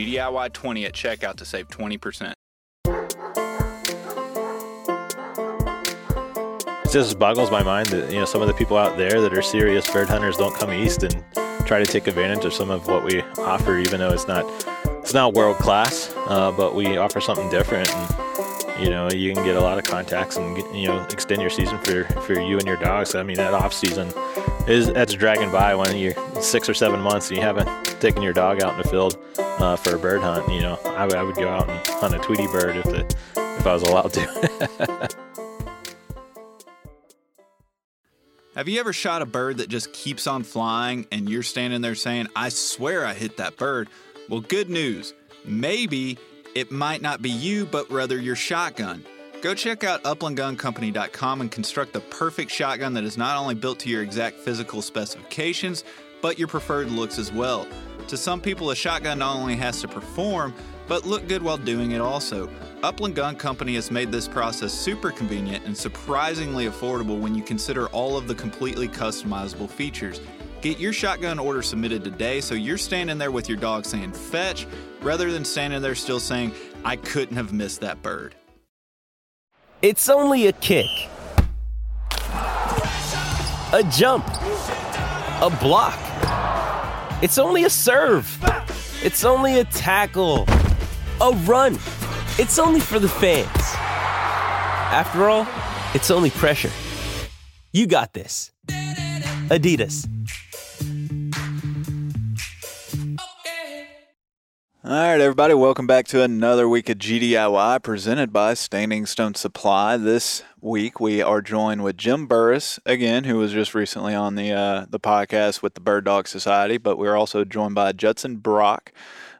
GDIY20 at checkout to save 20%. It just boggles my mind that you know some of the people out there that are serious bird hunters don't come east and try to take advantage of some of what we offer, even though it's not it's not world class, uh, but we offer something different. And, you know, you can get a lot of contacts and you know extend your season for for you and your dogs. I mean, that off season is that's dragging by when you're six or seven months and you haven't taken your dog out in the field uh, for a bird hunt. You know, I, I would go out and hunt a Tweety bird if the, if I was allowed to. Have you ever shot a bird that just keeps on flying and you're standing there saying, I swear I hit that bird? Well, good news. Maybe it might not be you, but rather your shotgun. Go check out uplandguncompany.com and construct the perfect shotgun that is not only built to your exact physical specifications, but your preferred looks as well. To some people, a shotgun not only has to perform, but look good while doing it also. Upland Gun Company has made this process super convenient and surprisingly affordable when you consider all of the completely customizable features. Get your shotgun order submitted today so you're standing there with your dog saying fetch rather than standing there still saying, I couldn't have missed that bird. It's only a kick, a jump, a block. It's only a serve. It's only a tackle, a run. It's only for the fans. After all, it's only pressure. You got this. Adidas. All right, everybody, welcome back to another week of GDIY presented by Standing Stone Supply. This week we are joined with Jim Burris again, who was just recently on the uh, the podcast with the Bird Dog Society. But we're also joined by Judson Brock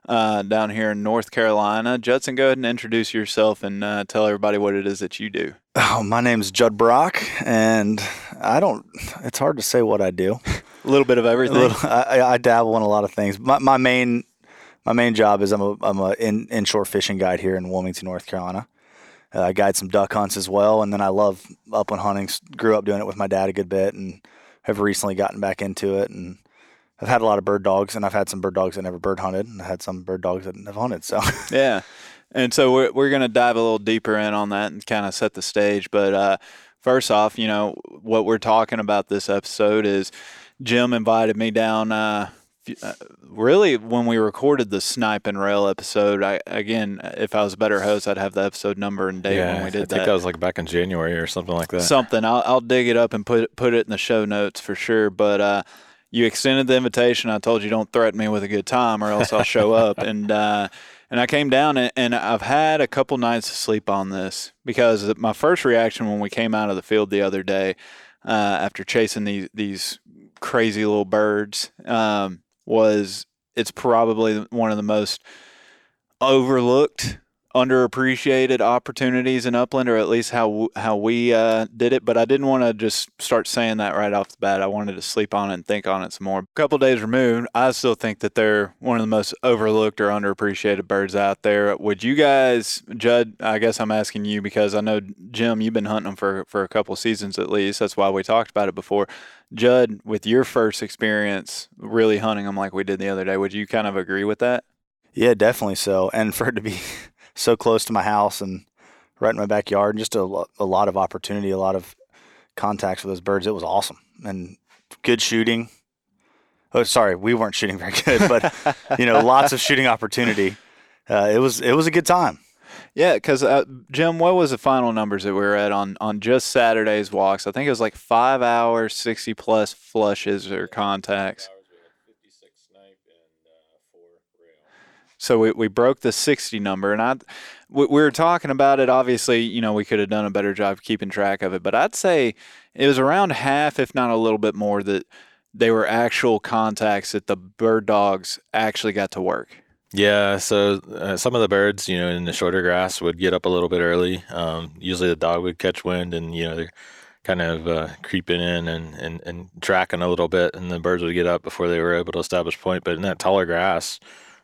uh, down here in North Carolina. Judson, go ahead and introduce yourself and uh, tell everybody what it is that you do. Oh, my name's Judd Brock, and I don't. It's hard to say what I do. a little bit of everything. Little, I, I dabble in a lot of things. My, my main my main job is I'm a I'm a in, inshore fishing guide here in Wilmington, North Carolina. Uh, I guide some duck hunts as well, and then I love upland hunting. Grew up doing it with my dad a good bit, and have recently gotten back into it. And I've had a lot of bird dogs, and I've had some bird dogs that never bird hunted, and I had some bird dogs that have hunted. So yeah, and so we're we're gonna dive a little deeper in on that and kind of set the stage. But uh, first off, you know what we're talking about this episode is Jim invited me down. Uh, uh, really when we recorded the snipe and rail episode i again if i was a better host i'd have the episode number and date yeah, when we did that. I think that. was like back in january or something like that something i'll, I'll dig it up and put put it in the show notes for sure but uh, you extended the invitation i told you don't threaten me with a good time or else i'll show up and uh, and I came down and, and I've had a couple nights to sleep on this because my first reaction when we came out of the field the other day uh, after chasing these these crazy little birds um, was it's probably one of the most overlooked underappreciated opportunities in upland or at least how how we uh, did it but i didn't want to just start saying that right off the bat. I wanted to sleep on it and think on it some more. A couple days removed i still think that they're one of the most overlooked or underappreciated birds out there. Would you guys judd i guess i'm asking you because i know jim you've been hunting them for for a couple seasons at least. That's why we talked about it before. Judd with your first experience really hunting them like we did the other day would you kind of agree with that? Yeah definitely so. And for it to be so close to my house and right in my backyard. And just a, a lot of opportunity, a lot of contacts with those birds. It was awesome and good shooting. Oh, sorry, we weren't shooting very good, but you know, lots of shooting opportunity. Uh, it was it was a good time. Yeah, because uh, Jim, what was the final numbers that we were at on on just Saturday's walks? I think it was like five hours, sixty plus flushes or contacts. So we, we broke the 60 number, and I we, we were talking about it. Obviously, you know, we could have done a better job keeping track of it, but I'd say it was around half, if not a little bit more, that they were actual contacts that the bird dogs actually got to work. Yeah, so uh, some of the birds, you know, in the shorter grass would get up a little bit early. Um, usually the dog would catch wind and, you know, they're kind of uh, creeping in and, and, and tracking a little bit, and the birds would get up before they were able to establish point. But in that taller grass,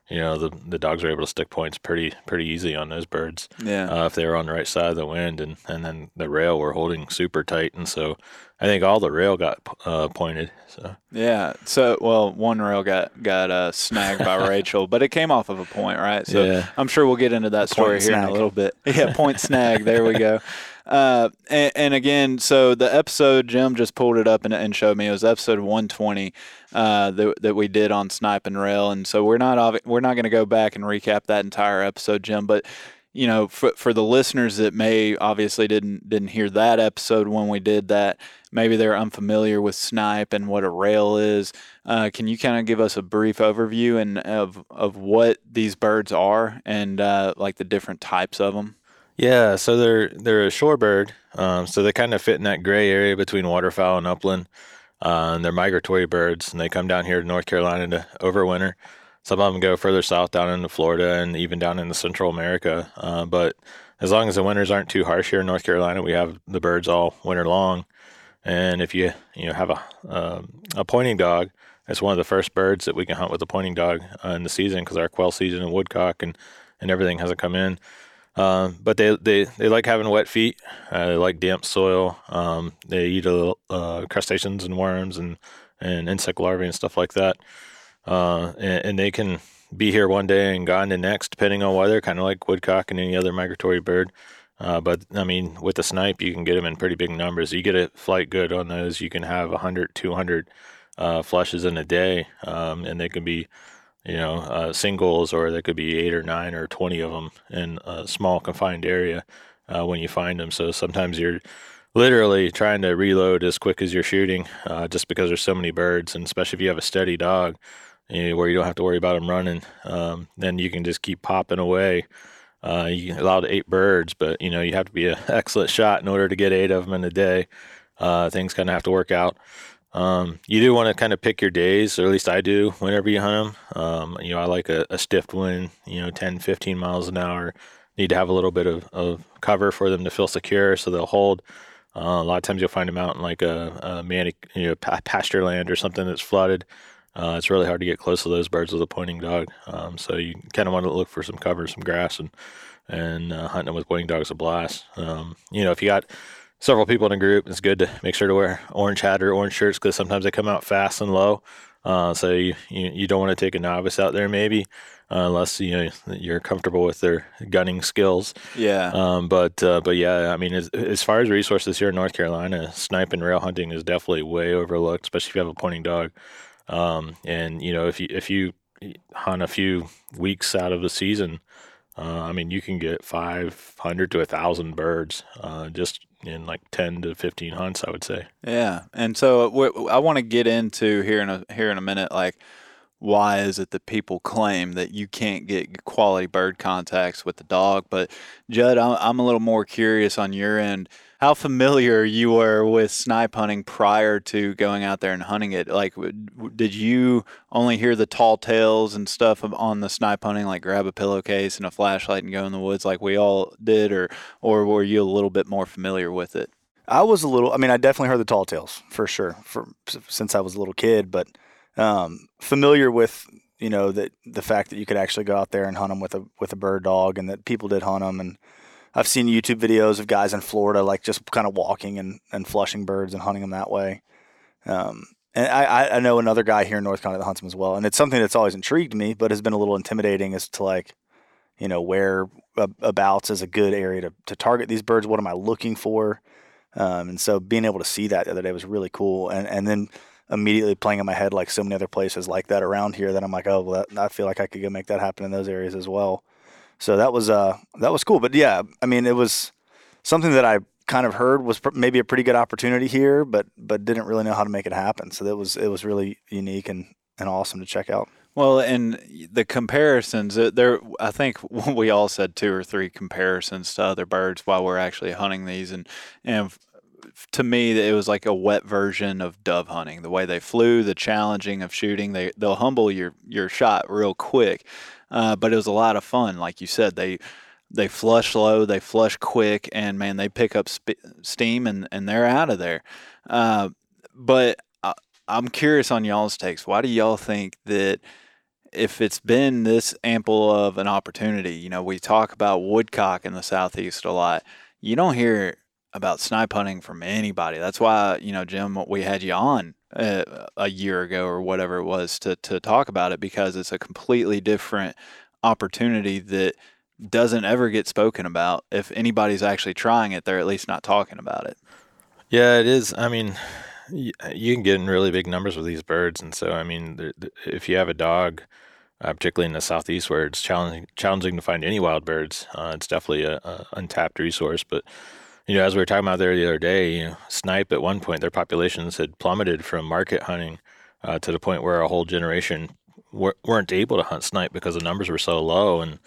you know, the, the dogs were able to stick points pretty pretty easy on those birds. Yeah. Uh, if they were on the right side of the wind, and, and then the rail were holding super tight, and so I think all the rail got uh, pointed. So Yeah. So well, one rail got got uh, snagged by Rachel, but it came off of a point, right? So Yeah. I'm sure we'll get into that story here in a little bit. Yeah, point snag. There we go. Uh, and, and again, so the episode Jim just pulled it up and, and showed me it was episode 120 uh, that, that we did on snipe and rail, and so we're not we're not going to go back and recap that entire episode, Jim, but you know, for for the listeners that may obviously didn't didn't hear that episode when we did that, maybe they're unfamiliar with snipe and what a rail is. Uh, can you kind of give us a brief overview and of of what these birds are and uh, like the different types of them? Yeah, so they're they're a shorebird. Um, so they kind of fit in that gray area between waterfowl and upland. Uh, and they're migratory birds, and they come down here to North Carolina to overwinter. Some of them go further south down into Florida and even down into Central America. Uh, but as long as the winters aren't too harsh here in North Carolina, we have the birds all winter long. And if you you know have a um, a pointing dog, it's one of the first birds that we can hunt with a pointing dog uh, in the season because our quail season and woodcock and and everything hasn't come in. Um, but they, they, they like having wet feet. Uh, they like damp soil. Um, they eat a uh, crustaceans and worms and, and insect larvae and stuff like that. Uh, and, and they can be here one day and gone the next, depending on weather, kind of like woodcock and any other migratory bird. Uh, but I mean, with the snipe, you can get them in pretty big numbers. You get a flight good on those, you can have 100, 200 uh, flushes in a day, um, and they can be you know, uh, singles, or there could be eight or nine or 20 of them in a small confined area uh, when you find them. So sometimes you're literally trying to reload as quick as you're shooting uh, just because there's so many birds. And especially if you have a steady dog you know, where you don't have to worry about them running, um, then you can just keep popping away. Uh, you allowed eight birds, but you know you have to be an excellent shot in order to get eight of them in a day. Uh, things kind of have to work out. Um, you do want to kind of pick your days, or at least I do, whenever you hunt them. Um, you know, I like a, a stiff wind, you know, 10, 15 miles an hour. Need to have a little bit of, of cover for them to feel secure so they'll hold. Uh, a lot of times you'll find them out in like a, a manic, you know, pa- pasture land or something that's flooded. Uh, it's really hard to get close to those birds with a pointing dog. Um, so you kind of want to look for some cover, some grass, and and uh, hunting them with pointing dogs a blast. Um, you know, if you got several people in a group, it's good to make sure to wear orange hat or orange shirts because sometimes they come out fast and low. Uh, so you, you you don't want to take a novice out there maybe uh, unless you know you're comfortable with their gunning skills. Yeah. Um, but uh, but yeah, I mean, as, as far as resources here in North Carolina, snipe and rail hunting is definitely way overlooked, especially if you have a pointing dog. Um, and you know, if you if you hunt a few weeks out of the season, uh, I mean, you can get 500 to a thousand birds uh, just in like 10 to 15 hunts, I would say. Yeah, and so w- I want to get into here in a here in a minute, like why is it that people claim that you can't get quality bird contacts with the dog? But Judd, I'm, I'm a little more curious on your end. How familiar you were with snipe hunting prior to going out there and hunting it? Like, did you only hear the tall tales and stuff on the snipe hunting, like grab a pillowcase and a flashlight and go in the woods, like we all did, or or were you a little bit more familiar with it? I was a little. I mean, I definitely heard the tall tales for sure, for since I was a little kid. But um, familiar with you know that the fact that you could actually go out there and hunt them with a with a bird dog, and that people did hunt them. And I've seen YouTube videos of guys in Florida like just kind of walking and, and flushing birds and hunting them that way. Um, and I, I- know another guy here in North Carolina that hunts them as well, and it's something that's always intrigued me, but has been a little intimidating as to like, you know, where abouts is a good area to, to target these birds. What am I looking for? Um, and so being able to see that the other day was really cool. And and then immediately playing in my head like so many other places like that around here that I'm like, oh, well, that, I feel like I could go make that happen in those areas as well. So that was uh that was cool. But yeah, I mean, it was something that I kind of heard was pr- maybe a pretty good opportunity here, but but didn't really know how to make it happen. So that was it was really unique and and awesome to check out. Well, and the comparisons uh, there, I think we all said two or three comparisons to other birds while we're actually hunting these, and and to me, it was like a wet version of dove hunting. The way they flew, the challenging of shooting, they they'll humble your your shot real quick, uh, but it was a lot of fun. Like you said, they they flush low, they flush quick, and man, they pick up sp- steam and and they're out of there. Uh, but I, I'm curious on y'all's takes. Why do y'all think that? if it's been this ample of an opportunity, you know, we talk about woodcock in the southeast a lot. You don't hear about snipe hunting from anybody. That's why, you know, Jim, we had you on uh, a year ago or whatever it was to to talk about it because it's a completely different opportunity that doesn't ever get spoken about. If anybody's actually trying it, they're at least not talking about it. Yeah, it is. I mean, you can get in really big numbers with these birds, and so I mean, if you have a dog uh, particularly in the southeast where it's challenging challenging to find any wild birds. Uh, it's definitely a, a, untapped resource. But you know, as we were talking about there the other day, you know, snipe at one point their populations had plummeted from market hunting uh, to the point where a whole generation weren't able to hunt snipe because the numbers were so low and.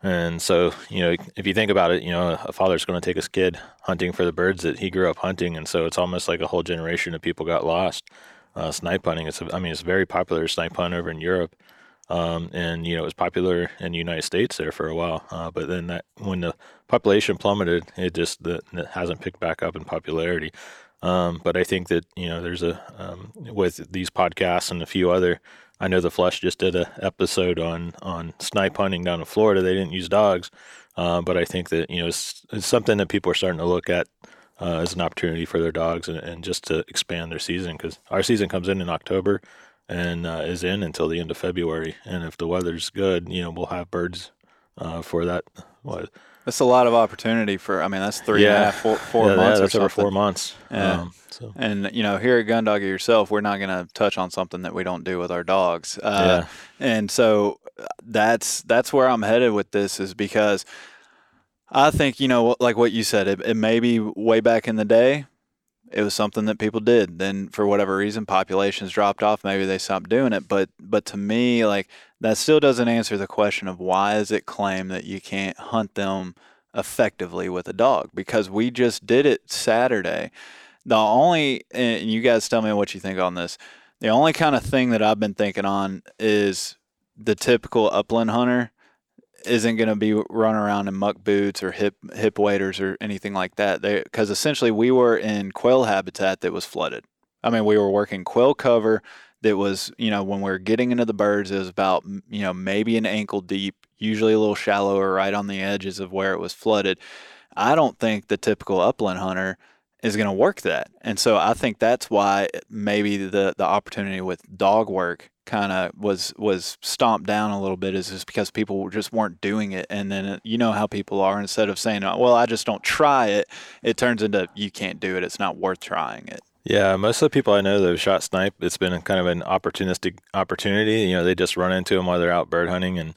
And so, you know, if you think about it, you know, a father's going to take his kid hunting for the birds that he grew up hunting, and so it's almost like a whole generation of people got lost uh, snipe hunting. It's, I mean, it's very popular snipe hunt over in Europe, um, and you know it was popular in the United States there for a while. Uh, but then that when the population plummeted, it just the, it hasn't picked back up in popularity. Um, but I think that you know there's a um, with these podcasts and a few other. I know the Flush just did a episode on on snipe hunting down in Florida. They didn't use dogs, uh, but I think that you know it's, it's, something that people are starting to look at uh, as an opportunity for their dogs and, and just to expand their season because our season comes in in October and uh, is in until the end of February. And if the weather's good, you know, we'll have birds uh, for that. What? That's a lot of opportunity for. I mean, that's three yeah. and a half, four, four yeah, months. Yeah, that's over four months. Yeah. Um, so. And you know, here at Gun Dog It Yourself, we're not going to touch on something that we don't do with our dogs. Uh, yeah. And so that's that's where I'm headed with this is because I think you know, like what you said, it, it may be way back in the day it was something that people did. Then for whatever reason, populations dropped off. Maybe they stopped doing it. But but to me, like that still doesn't answer the question of why is it claimed that you can't hunt them effectively with a dog? Because we just did it Saturday. The only and you guys tell me what you think on this. The only kind of thing that I've been thinking on is the typical upland hunter isn't going to be running around in muck boots or hip hip waders or anything like that. Because essentially, we were in quail habitat that was flooded. I mean, we were working quail cover that was, you know, when we were getting into the birds, it was about, you know, maybe an ankle deep, usually a little shallower, right on the edges of where it was flooded. I don't think the typical upland hunter is going to work that. And so I think that's why maybe the the opportunity with dog work kind of was was stomped down a little bit is just because people just weren't doing it and then uh, you know how people are instead of saying well I just don't try it it turns into you can't do it it's not worth trying it. Yeah, most of the people I know that have shot snipe, it's been kind of an opportunistic opportunity. You know, they just run into them while they're out bird hunting, and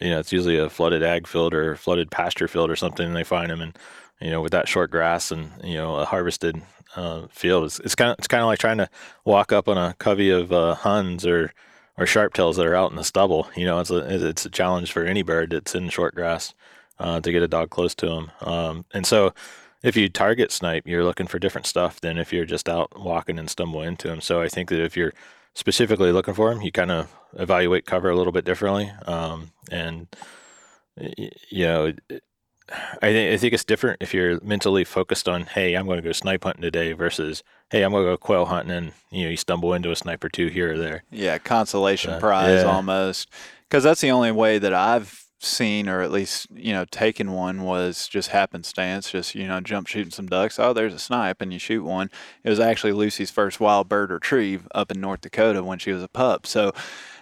you know, it's usually a flooded ag field or flooded pasture field or something, and they find them, and you know, with that short grass and you know a harvested uh, field, it's, it's kind of it's kind of like trying to walk up on a covey of uh, huns or or sharptails that are out in the stubble. You know, it's a it's a challenge for any bird that's in short grass uh, to get a dog close to them. Um, and so, if you target snipe, you're looking for different stuff than if you're just out walking and stumble into them. So I think that if you're specifically looking for them, you kind of evaluate cover a little bit differently. Um, and you know, I think I think it's different if you're mentally focused on, hey, I'm going to go snipe hunting today versus, hey, I'm going to go quail hunting, and you know, you stumble into a sniper two here or there. Yeah, consolation uh, prize yeah. almost, because that's the only way that I've seen or at least you know taken one was just happenstance just you know jump shooting some ducks. Oh there's a snipe and you shoot one. It was actually lucy's first wild bird retrieve up in north dakota when she was a pup. So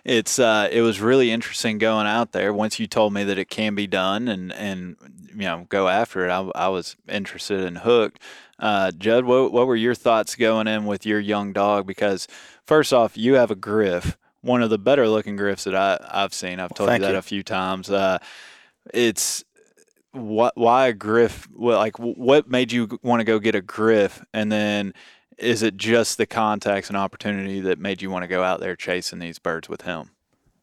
it's uh, it was really interesting going out there. Once you told me that it can be done and and you know go after it. I, I was interested and hooked. Uh, Judd, what what were your thoughts going in with your young dog? Because first off, you have a Griff, one of the better looking Griffs that I I've seen. I've told you that you. a few times. Uh, it's what why a Griff? Well, like what made you want to go get a Griff, and then is it just the contacts and opportunity that made you want to go out there chasing these birds with him?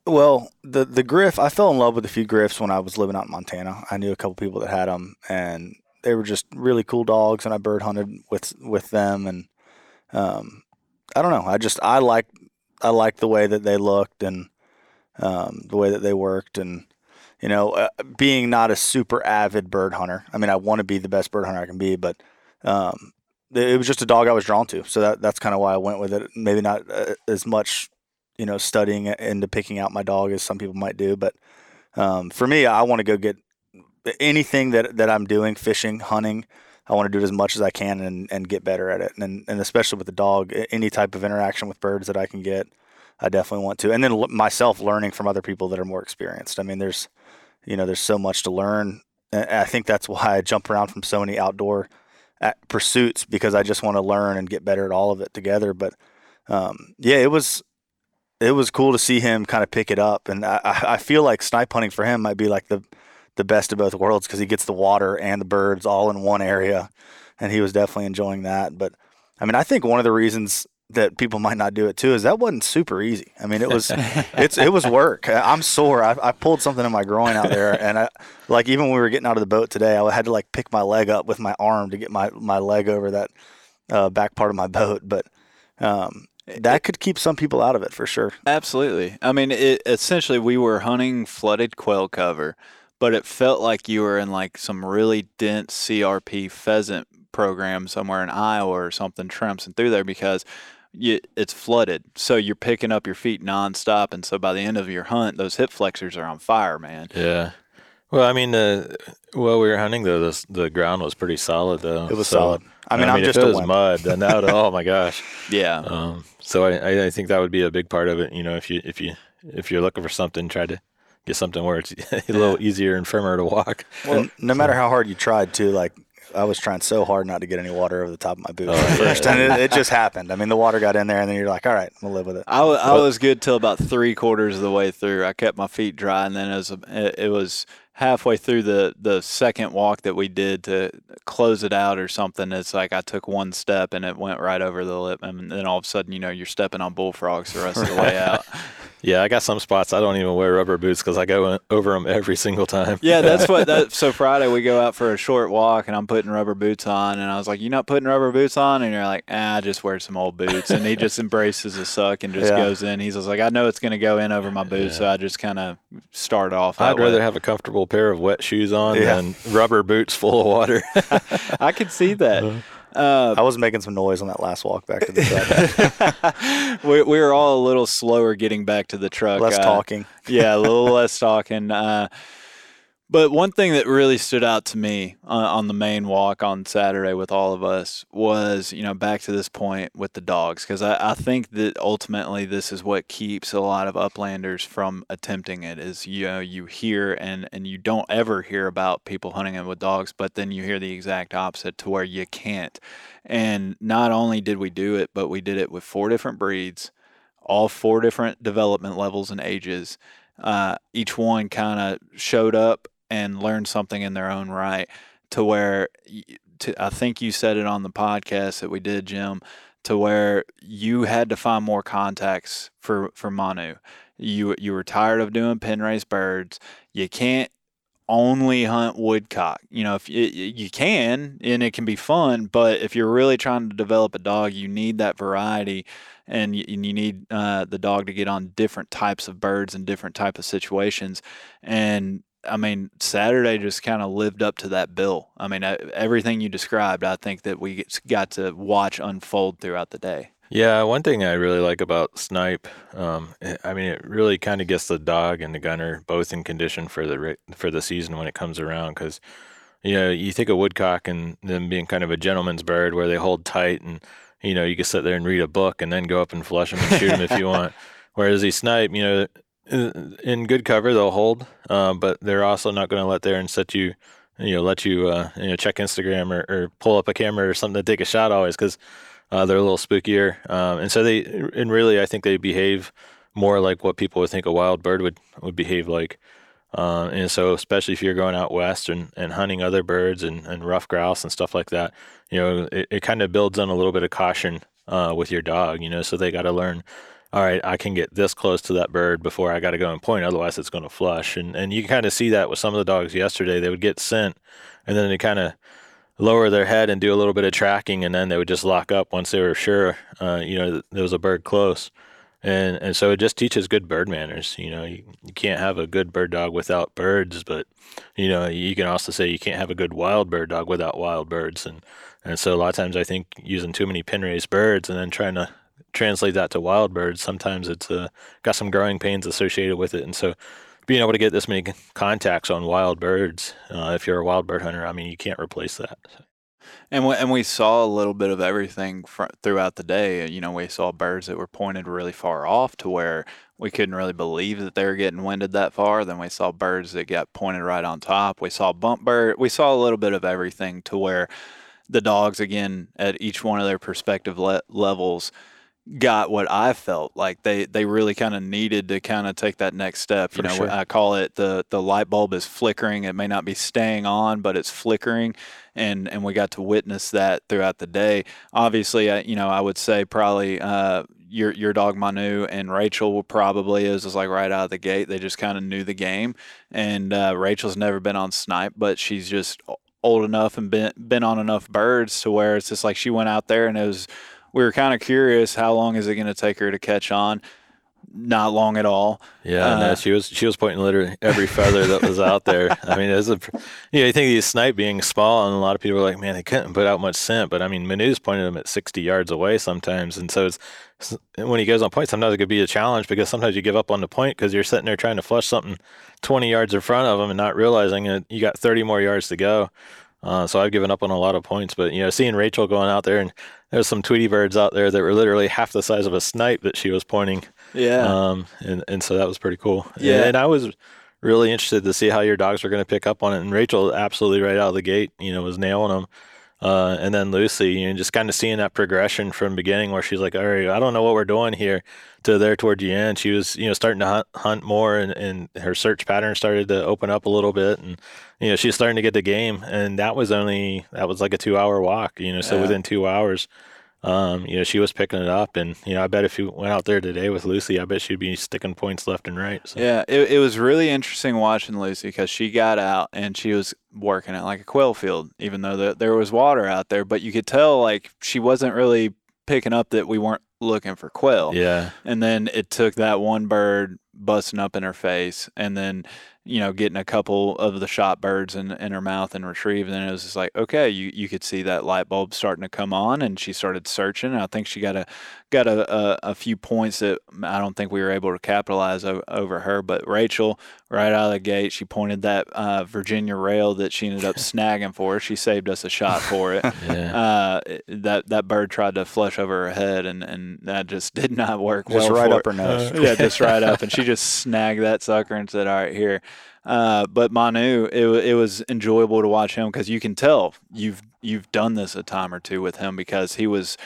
Well, the the Griff, I fell in love with a few Griffs when I was living out in Montana. I knew a couple people that had them, and they were just really cool dogs. And I bird hunted with with them, and um, I don't know. I just I like I liked the way that they looked and um, the way that they worked, and you know, uh, being not a super avid bird hunter. I mean, I want to be the best bird hunter I can be, but um, it was just a dog I was drawn to. So that that's kind of why I went with it. Maybe not uh, as much you know, studying into picking out my dog as some people might do. But um, for me, I want to go get anything that, that I'm doing, fishing, hunting. I want to do it as much as I can and, and get better at it. And, and especially with the dog, any type of interaction with birds that I can get, I definitely want to. And then myself learning from other people that are more experienced. I mean, there's, you know, there's so much to learn. And I think that's why I jump around from so many outdoor pursuits because I just want to learn and get better at all of it together. But um, yeah, it was it was cool to see him kind of pick it up, and I, I feel like snipe hunting for him might be like the the best of both worlds because he gets the water and the birds all in one area, and he was definitely enjoying that. But I mean, I think one of the reasons that people might not do it too is that wasn't super easy. I mean, it was it's it was work. I'm sore. I, I pulled something in my groin out there, and I like even when we were getting out of the boat today, I had to like pick my leg up with my arm to get my my leg over that uh, back part of my boat, but. Um, that could keep some people out of it for sure. Absolutely. I mean, it, essentially, we were hunting flooded quail cover, but it felt like you were in like some really dense CRP pheasant program somewhere in Iowa or something, tramping through there because you, it's flooded. So you're picking up your feet nonstop, and so by the end of your hunt, those hip flexors are on fire, man. Yeah. Well, I mean, uh, while we were hunting, though, the the ground was pretty solid, though. It was So, solid. I mean, I'm if just it a was wimp. mud, then that would, oh my gosh. Yeah. Um, so I, I- I think that would be a big part of it. You know, if you if you if you're looking for something, try to get something where it's a little easier and firmer to walk. And no matter how hard you tried to, like I was trying so hard not to get any water over the top of my boot Oh, at yeah. first, and it, it just happened. I mean, the water got in there, and then you're like, "All right, I'm gonna live with it." I, I was good till about three quarters of the way through. I kept my feet dry, and then as it, it was halfway through the the second walk that we did to close it out or something. It's like I took one step and it went right over the lip, and then all of a sudden, you know, you're stepping on bullfrogs the rest of the way out. Yeah, I got some spots I don't even wear rubber boots because I go in- over them every single time. Yeah, that's what. That, so Friday we go out for a short walk, and I'm putting rubber boots on, and I was like, "You're not putting rubber boots on?" And you're like, "Ah, I just wear some old boots." And he just embraces the suck and just Yeah. goes in. He's just like, "I know it's going to go in over my boots, so I just kind of start off." I'd rather have a comfortable pair of wet shoes on Yeah. than rubber boots full of water. I could see that. Uh, I was making some noise on that last walk back to the truck. we, we were all a little slower getting back to the truck. Less uh, talking. yeah, a little less talking. Uh, but one thing that really stood out to me uh, on the main walk on Saturday with all of us was, you know, back to this point with the dogs, because I, I think that ultimately this is what keeps a lot of uplanders from attempting it. Is you know you hear and and you don't ever hear about people hunting it with dogs, but then you hear the exact opposite to where you can't. And not only did we do it, but we did it with four different breeds, all four different development levels and ages. Uh, each one kind of showed up and learn something in their own right to where to, I think you said it on the podcast that we did, Jim, to where you had to find more contacts for, for Manu. You, you were tired of doing pen raised birds. You can't only hunt woodcock. You know, if you, you can and it can be fun, but if you're really trying to develop a dog, you need that variety and you, and you need uh, the dog to get on different types of birds and different type of situations. And I mean, Saturday just kind of lived up to that bill. I mean, everything you described, I think that we got to watch unfold throughout the day. Yeah, one thing I really like about snipe, um, eh, I mean, it really kind of gets the dog and the gunner both in condition for the for the season when it comes around. Because you know, you think of woodcock and them being kind of a gentleman's bird where they hold tight and you know you can sit there and read a book and then go up and flush them and shoot them if you want. Whereas these snipe, you know, in good cover they'll hold, uh, but they're also not going to let there and set you you know let you uh, you know check Instagram or, or pull up a camera or something to take a shot always because uh, they're a little spookier. Um, and so they and really I think they behave more like what people would think a wild bird would would behave like. Uh, and so, especially if you're going out west and, and hunting other birds and, and rough grouse and stuff like that, you know, it, it kind of builds on a little bit of caution uh, with your dog, you know, so they got to learn, all right, I can get this close to that bird before I got to go and point, otherwise it's going to flush. And, and you can kind of see that with some of the dogs yesterday. They would get scent and then they kind of lower their head and do a little bit of tracking, and then they would just lock up once they were sure, uh, you know, there was a bird close and and so it just teaches good bird manners. You know, you, you can't have a good bird dog without birds, but you know, you can also say you can't have a good wild bird dog without wild birds. And and so a lot of times I think using too many pen raised birds and then trying to translate that to wild birds, sometimes it's uh, got some growing pains associated with it. And so being able to get this many contacts on wild birds, uh, if you're a wild bird hunter, I mean, you can't replace that. And we, and we saw a little bit of everything fr- throughout the day. You know, we saw birds that were pointed really far off to where we couldn't really believe that they were getting winded that far. Then we saw birds that got pointed right on top. We saw bump bird. We saw a little bit of everything to where the dogs, again, at each one of their perspective le- levels, got what I felt like they they really kind of needed to kind of take that next step. You For know, sure. I call it the the light bulb is flickering. It may not be staying on, but it's flickering, and and we got to witness that throughout the day. Obviously, I, you know, I would say probably. Uh, your your dog Manu and Rachel will probably is just like right out of the gate. They just kind of knew the game, and uh, Rachel's never been on snipe, but she's just old enough and been been on enough birds to where it's just like she went out there and it was we were kind of curious how long is it going to take her to catch on not long at all Yeah, Uh, no, she was she was pointing literally every feather that was out there. I mean, it was a, you know, you think these snipe being small, and a lot of people are like, man, they couldn't put out much scent. But I mean, Manu's pointed them at 60 yards away sometimes, and so it's when he goes on point, sometimes it could be a challenge because sometimes you give up on the point because you're sitting there trying to flush something 20 yards in front of him and not realizing that you got 30 more yards to go. Uh, so I've given up on a lot of points, but you know, seeing Rachel going out there and there's some Tweety birds out there that were literally half the size of a snipe that she was pointing. yeah Um, and, and so that was pretty cool. Yeah. And, and I was really interested to see how your dogs were going to pick up on it. And Rachel, absolutely right out of the gate, you know, was nailing them. Uh, and then Lucy, you know, just kind of seeing that progression from beginning where she's like, all right, I don't know what we're doing here to there toward the end. She was, you know, starting to hunt, hunt more and, and her search pattern started to open up a little bit. And, you know, she's starting to get the game. And that was only, that was like a two hour walk, you know, so Yeah. within two hours, um, you know, she was picking it up, and you know, I bet if you went out there today with Lucy, I bet she'd be sticking points left and right. So. Yeah, it, it was really interesting watching Lucy because she got out and she was working it like a quail field, even though the, there was water out there. But you could tell like she wasn't really picking up that we weren't looking for quail. yeah, And then it took that one bird busting up in her face and then, you know, getting a couple of the shot birds in, in her mouth and retrieving. And it was just like, okay, you, you could see that light bulb starting to come on and she started searching. And I think she got a got a, a, a few points that I don't think we were able to capitalize o- over her. But Rachel, right out of the gate, she pointed that uh, Virginia rail that she ended up snagging for her. She saved us a shot for it. yeah. Uh, that that bird tried to flush over her head, and, and that just did not work Just well right for up her nose. yeah, just right up, and she just snagged that sucker and said, "All right, here." Uh, but Manu, it it was enjoyable to watch him because you can tell you've you've done this a time or two with him because he was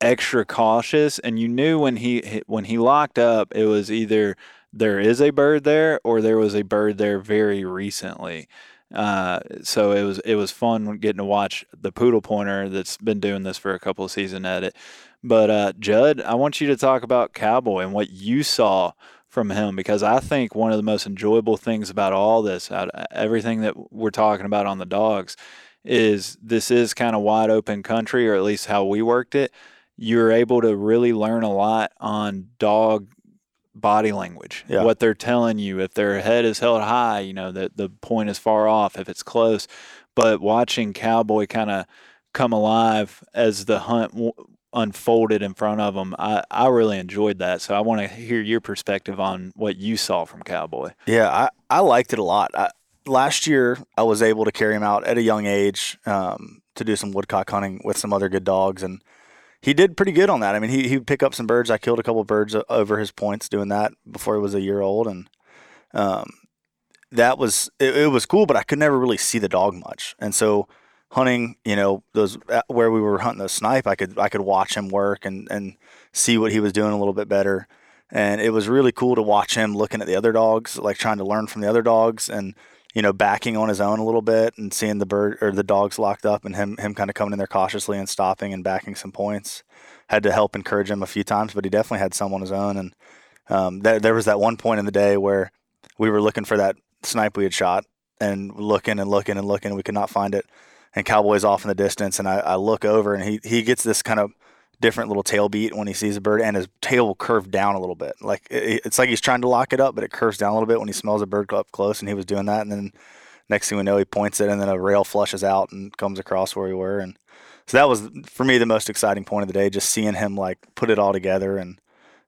extra cautious, and you knew when he when he locked up, it was either there is a bird there or there was a bird there very recently. Uh, so it was it was fun getting to watch the poodle pointer that's been doing this for a couple of seasons at it. But uh, Judd, I want you to talk about Cowboy and what you saw from him because I think one of the most enjoyable things about all this, out everything that we're talking about on the dogs, is this is kind of wide open country, or at least how we worked it. You're able to really learn a lot on dog body language, Yeah. what they're telling you. If their head is held high, you know that the point is far off. If it's close, but watching Cowboy kind of come alive as the hunt w- unfolded in front of them, I, I really enjoyed that. So I want to hear your perspective on what you saw from Cowboy. Yeah, I, I liked it a lot. I, last year, I was able to carry him out at a young age um, to do some woodcock hunting with some other good dogs, and he did pretty good on that. I mean, he he would pick up some birds. I killed a couple birds over his points doing that before he was a year old, and um, that was it, it was cool, but I could never really see the dog much, and so hunting, you know, those uh, where we were hunting the snipe, I could I could watch him work and and see what he was doing a little bit better, and it was really cool to watch him looking at the other dogs, like trying to learn from the other dogs and you know backing on his own a little bit and seeing the bird or the dogs locked up and him him kind of coming in there cautiously and stopping and backing some points. Had to help encourage him a few times, but he definitely had some on his own. And um, there there was that one point in the day where we were looking for that snipe we had shot and looking and looking and looking, and we could not find it and Cowboy's off in the distance, and I, I look over, and he he gets this kind of different little tail beat when he sees a bird, and his tail will curve down a little bit. Like it, it's like he's trying to lock it up, but it curves down a little bit when he smells a bird up close, and he was doing that, and then next thing we know, he points it, and then a rail flushes out and comes across where we were, and so that was for me the most exciting point of the day, just seeing him like put it all together, and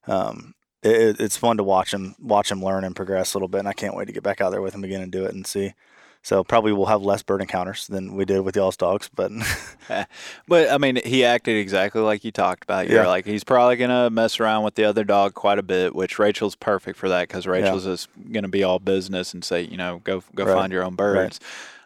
um, it, it's fun to watch him watch him learn and progress a little bit, and I can't wait to get back out there with him again and do it and see so probably we'll have less bird encounters than we did with y'all's dogs, but but I mean, he acted exactly like you talked about. You're yeah. like he's probably gonna mess around with the other dog quite a bit, which Rachel's perfect for that because Rachel's yeah. just gonna be all business and say, you know, go go right. find your own birds.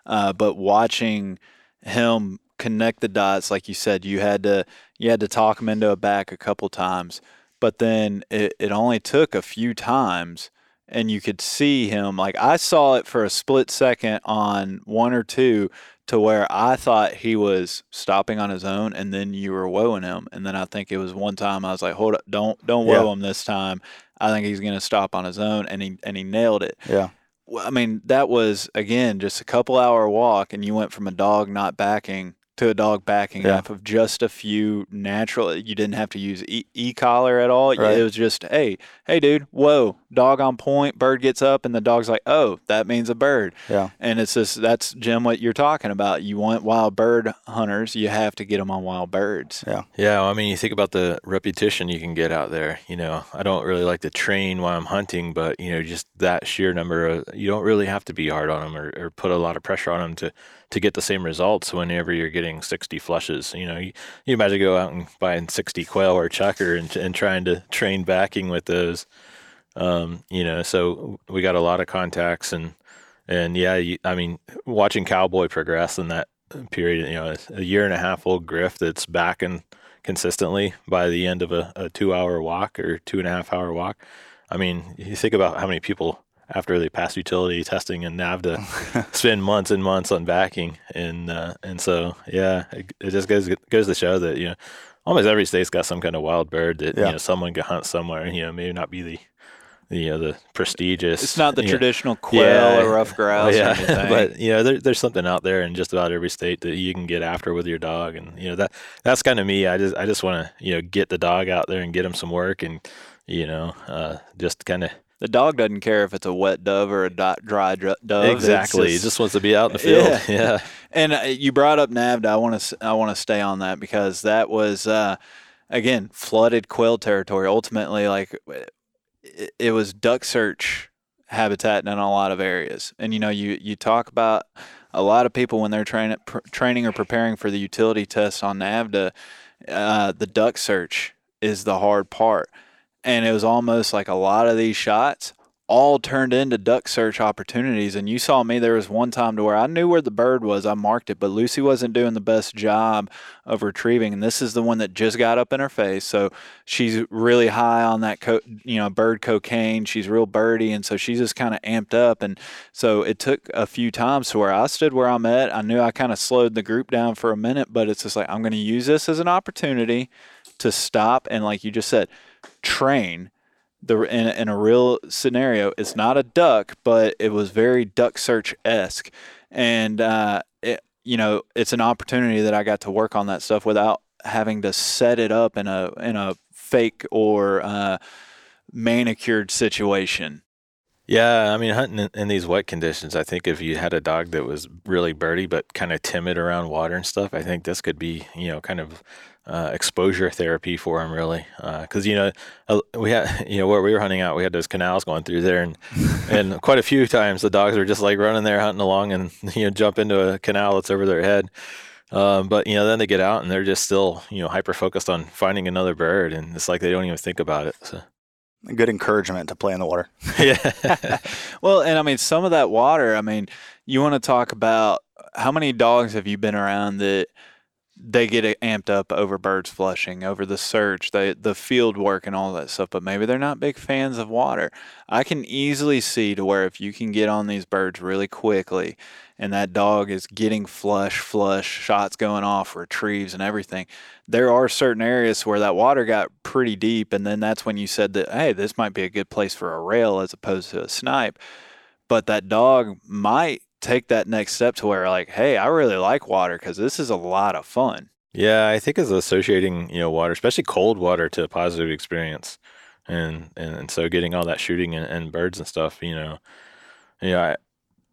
Right. Uh, but watching him connect the dots, like you said, you had to you had to talk him into a back a couple times, but then it, it only took a few times and you could see him. Like I saw it for a split second on one or two to where I thought he was stopping on his own, and then you were woeing him, and then I think it was one time I was like, "Hold up, don't don't woe yeah. him this time." I think he's going to stop on his own, and he and he nailed it. Yeah. I mean, that was again just a couple hour walk, and you went from a dog not backing to a dog backing yeah. off of just a few natural. You didn't have to use e collar at all. Right. It was just, hey, hey, dude, whoa, dog on point. Bird gets up, and the dog's like, oh, that means a bird. Yeah. And it's just that's Jim, what you're talking about. You want wild bird hunters, you have to get them on wild birds. Yeah. Yeah. Well, I mean, you think about the repetition you can get out there. You know, I don't really like to train while I'm hunting, but you know, just that sheer number of you don't really have to be hard on them or, or put a lot of pressure on them to to get the same results whenever you're getting 60 flushes. You know, you, you imagine go out and buying 60 quail or chukar and, and trying to train backing with those. Um, you know, so we got a lot of contacts and, and yeah, you, I mean, watching Cowboy progress in that period, you know, a year and a half old griff that's backing consistently by the end of a, a two hour walk or two and a half hour walk. I mean, you think about how many people after they pass utility testing and NAVHDA spend months and months on backing. And uh, and so yeah, it, it, just goes goes to show that you know almost every state's got some kind of wild bird that yeah. you know someone can hunt somewhere. You know, maybe not be the you know the prestigious. It's not the traditional know, quail yeah, or rough grouse. Yeah, but you know there, there's something out there in just about every state that you can get after with your dog, and you know that that's kind of me. I just I just want to you know get the dog out there and get him some work, and you know uh, just kind of the dog doesn't care if it's a wet dove or a dry dove. Exactly, just, he just wants to be out in the field. Yeah, yeah. and uh, you brought up NAVHDA. I want to I want to stay on that because that was uh, again flooded quail territory. Ultimately, like it, it was duck search habitat in a lot of areas. And you know, you you talk about a lot of people when they're training pr- training or preparing for the utility test on NAVHDA, uh, the duck search is the hard part and it was almost like a lot of these shots all turned into duck search opportunities. And you saw me, there was one time to where I knew where the bird was, I marked it, but Lucy wasn't doing the best job of retrieving. And this is the one that just got up in her face. So she's really high on that, co- you know, bird cocaine. She's real birdy. And so she's just kind of amped up. And so it took a few times to where I stood where I'm at. I knew I kind of slowed the group down for a minute, but it's just like, I'm going to use this as an opportunity to stop. And like you just said, train the in, in a real scenario. It's not a duck, but it was very duck search esque, and uh, it, you know it's an opportunity that I got to work on that stuff without having to set it up in a in a fake or uh, manicured situation. Yeah, I mean, hunting in, in, these wet conditions, I think if you had a dog that was really birdy but kind of timid around water and stuff, I think this could be, you know, kind of uh, exposure therapy for him, really. Because uh, you know, we had you know where we were hunting out, we had those canals going through there, and and quite a few times the dogs were just like running there hunting along, and you know jump into a canal that's over their head. Um, but you know, then they get out and they're just still you know hyper focused on finding another bird, and it's like they don't even think about it. So. good encouragement to play in the water. yeah. Well, and I mean, some of that water, I mean, you want to talk about how many dogs have you been around that they get amped up over birds flushing, over the search, the the field work and all that stuff, but maybe they're not big fans of water. I can easily see to where if you can get on these birds really quickly and that dog is getting flush, flush, shots going off, retrieves and everything, there are certain areas where that water got pretty deep and then that's when you said that, hey, this might be a good place for a rail as opposed to a snipe. But that dog might take that next step to where like, hey, I really like water because this is a lot of fun. Yeah, I think it's associating, you know, water, especially cold water to a positive experience. And and, so getting all that shooting and, and birds and stuff, you know. Yeah,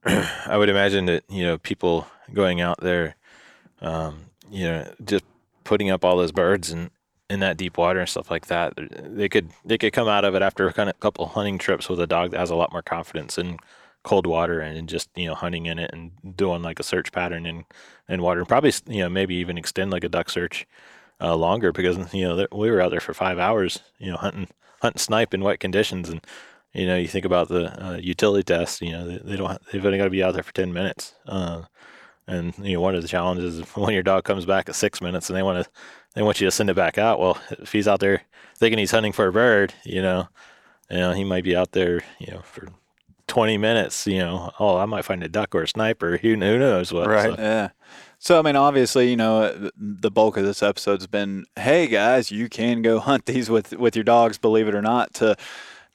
I, I would imagine that, you know, people going out there, um, you know, just putting up all those birds and in that deep water and stuff like that, they could they could come out of it after a couple hunting trips with a dog that has a lot more confidence and cold water and just you know hunting in it and doing like a search pattern in in water and probably you know maybe even extend like a duck search uh, longer because you know we were out there for five hours you know hunting hunting snipe in wet conditions and you know you think about the uh, utility test you know they, they don't they've only got to be out there for 10 minutes uh, and you know one of the challenges is when your dog comes back at six minutes and they want to they want you to send it back out well if he's out there thinking he's hunting for a bird you know you know he might be out there you know for 20 minutes, you know, oh, I might find a duck or a sniper. Who, who knows what? Right. So, Yeah. So I mean, obviously, you know, uh, the bulk of this episode's been, hey guys, you can go hunt these with with your dogs, believe it or not. To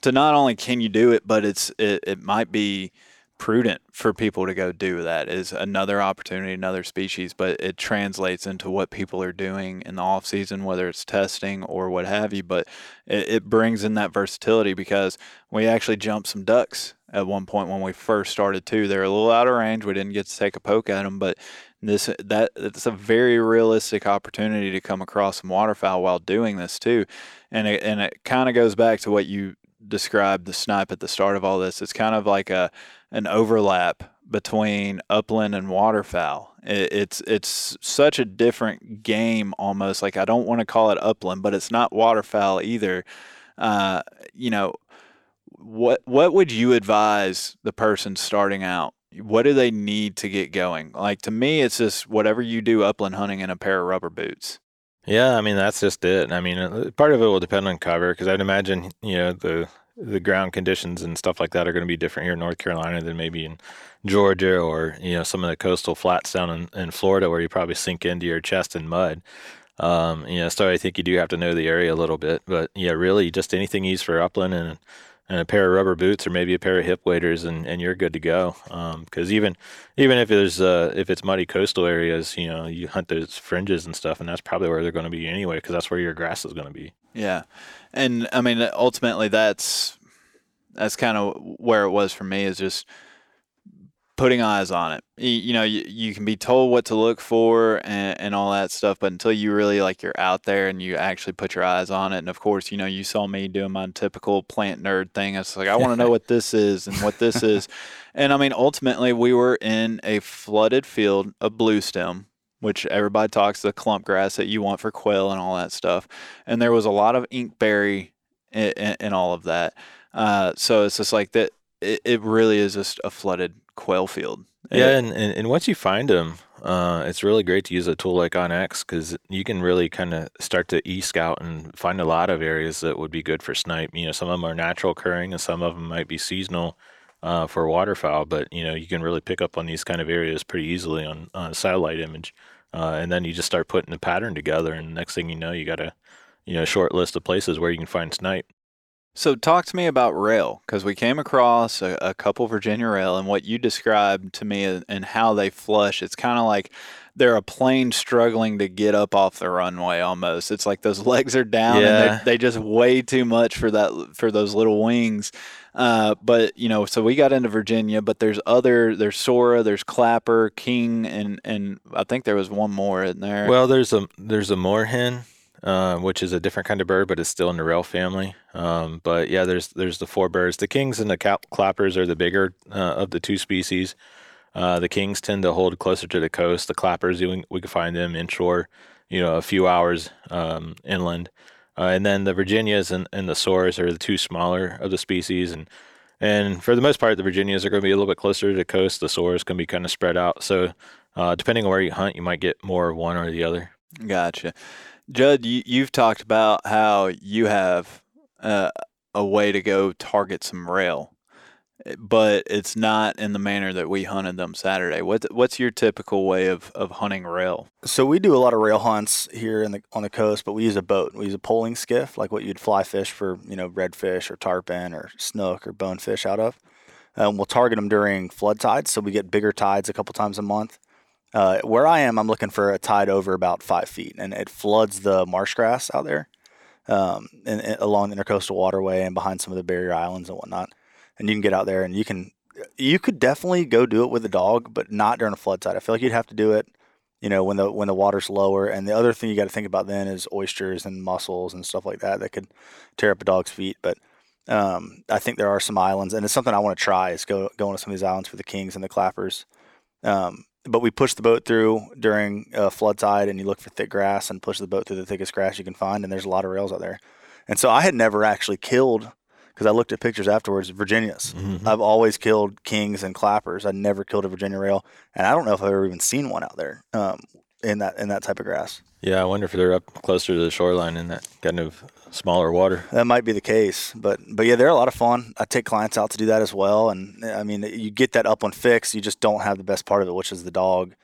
to not only can you do it, but it's it, it might be prudent for people to go do that is another opportunity another species but it translates into what people are doing in the off season whether it's testing or what have you but it, it brings in that versatility because we actually jumped some ducks at one point when we first started too they're a little out of range we didn't get to take a poke at them but this that it's a very realistic opportunity to come across some waterfowl while doing this too and it, and it kind of goes back to what you described the snipe at the start of all this it's kind of like a an overlap between upland and waterfowl. It, it's it's such a different game almost. Like I don't want to call it upland, but it's not waterfowl either. Uh, you know, what what would you advise the person starting out? What do they need to get going? Like to me, it's just whatever you do upland hunting in a pair of rubber boots. Yeah, I mean that's just it. I mean, uh, part of it will depend on cover because I'd imagine you know the the ground conditions and stuff like that are going to be different here in North Carolina than maybe in Georgia or you know some of the coastal flats down in, in Florida where you probably sink into your chest in mud. Um, you know, so I think you do have to know the area a little bit, but yeah, really just anything used for upland and and a pair of rubber boots or maybe a pair of hip waders and, and you're good to go. Because um, even even if there's uh, if it's muddy coastal areas, you know, you hunt those fringes and stuff, and that's probably where they're going to be anyway, because that's where your grass is going to be. Yeah, and I mean, ultimately, that's that's kind of where it was for me. Is just putting eyes on it. You, you know, you, you can be told what to look for and, and all that stuff, but until you really like you're out there and you actually put your eyes on it. And of course, you know, you saw me doing my typical plant nerd thing. I was like, I want to know what this is and what this is. And I mean, ultimately, we were in a flooded field of blue stem which everybody talks the clump grass that you want for quail and all that stuff. And there was a lot of inkberry in, in, in all of that. Uh, so it's just like that. It, it, really is just a flooded quail field. Yeah, and, and, and once you find them, uh, it's really great to use a tool like OnX because you can really kind of start to e-scout and find a lot of areas that would be good for snipe. You know, some of them are natural occurring, and some of them might be seasonal uh, for waterfowl. But you know, you can really pick up on these kind of areas pretty easily on, on a satellite image, uh, and then you just start putting the pattern together. And next thing you know, you got a you know short list of places where you can find snipe. So, talk to me about rail because we came across a, a, couple Virginia rail and what you described to me and how they flush. It's kind of like they're a plane struggling to get up off the runway almost. It's like those legs are down yeah. and they just weigh too much for that for those little wings. Uh, but you know, so we got into Virginia, but there's other there's Sora, there's Clapper, King, and and I think there was one more in there. Well, there's a there's a moorhen uh, which is a different kind of bird, but it's still in the rail family. Um, but yeah, there's there's the four birds. The kings and the clappers are the bigger uh, of the two species. Uh, the kings tend to hold closer to the coast. The clappers, we, we can find them inshore, you know, a few hours um, inland. Uh, and then the Virginias and, and the Soras are the two smaller of the species. And and for the most part, the Virginias are going to be a little bit closer to the coast. The Soras can be kind of spread out. So uh, depending on where you hunt, you might get more of one or the other. Gotcha. Judd, you, you've talked about how you have uh, a way to go target some rail, but it's not in the manner that we hunted them Saturday. What what's your typical way of, of hunting rail? So we do a lot of rail hunts here the on the coast, but we use a boat. We use a poling skiff, like what you'd fly fish for, you know, redfish or tarpon or snook or bonefish out of. Um, we'll target them during flood tides, so we get bigger tides a couple times a month. Uh, where I am, I'm looking for a tide over about five feet, and it floods the marsh grass out there um, and, and along the intercoastal waterway and behind some of the barrier islands and whatnot. And you can get out there and you can, you could definitely go do it with a dog, but not during a flood tide. I feel like you'd have to do it, you know, when the when the water's lower. And the other thing you got to think about then is oysters and mussels and stuff like that that could tear up a dog's feet. But um, I think there are some islands, and it's something I want to try is go going to some of these islands for the kings and the clappers. Um, but we push the boat through during uh, flood tide and you look for thick grass and push the boat through the thickest grass you can find and there's a lot of rails out there. And so i had never actually killed because i looked at pictures afterwards virginias. Mm-hmm. i've always killed kings and clappers. I never killed a virginia rail and i don't know if i've ever even seen one out there um, in that in that type of grass. Yeah i wonder if they're up closer to the shoreline in that kind of smaller water. That might be the case, but but yeah, they're a lot of fun. I take clients out to do that as well, and I mean, you get that upland fix. You just don't have the best part of it, which is the dog.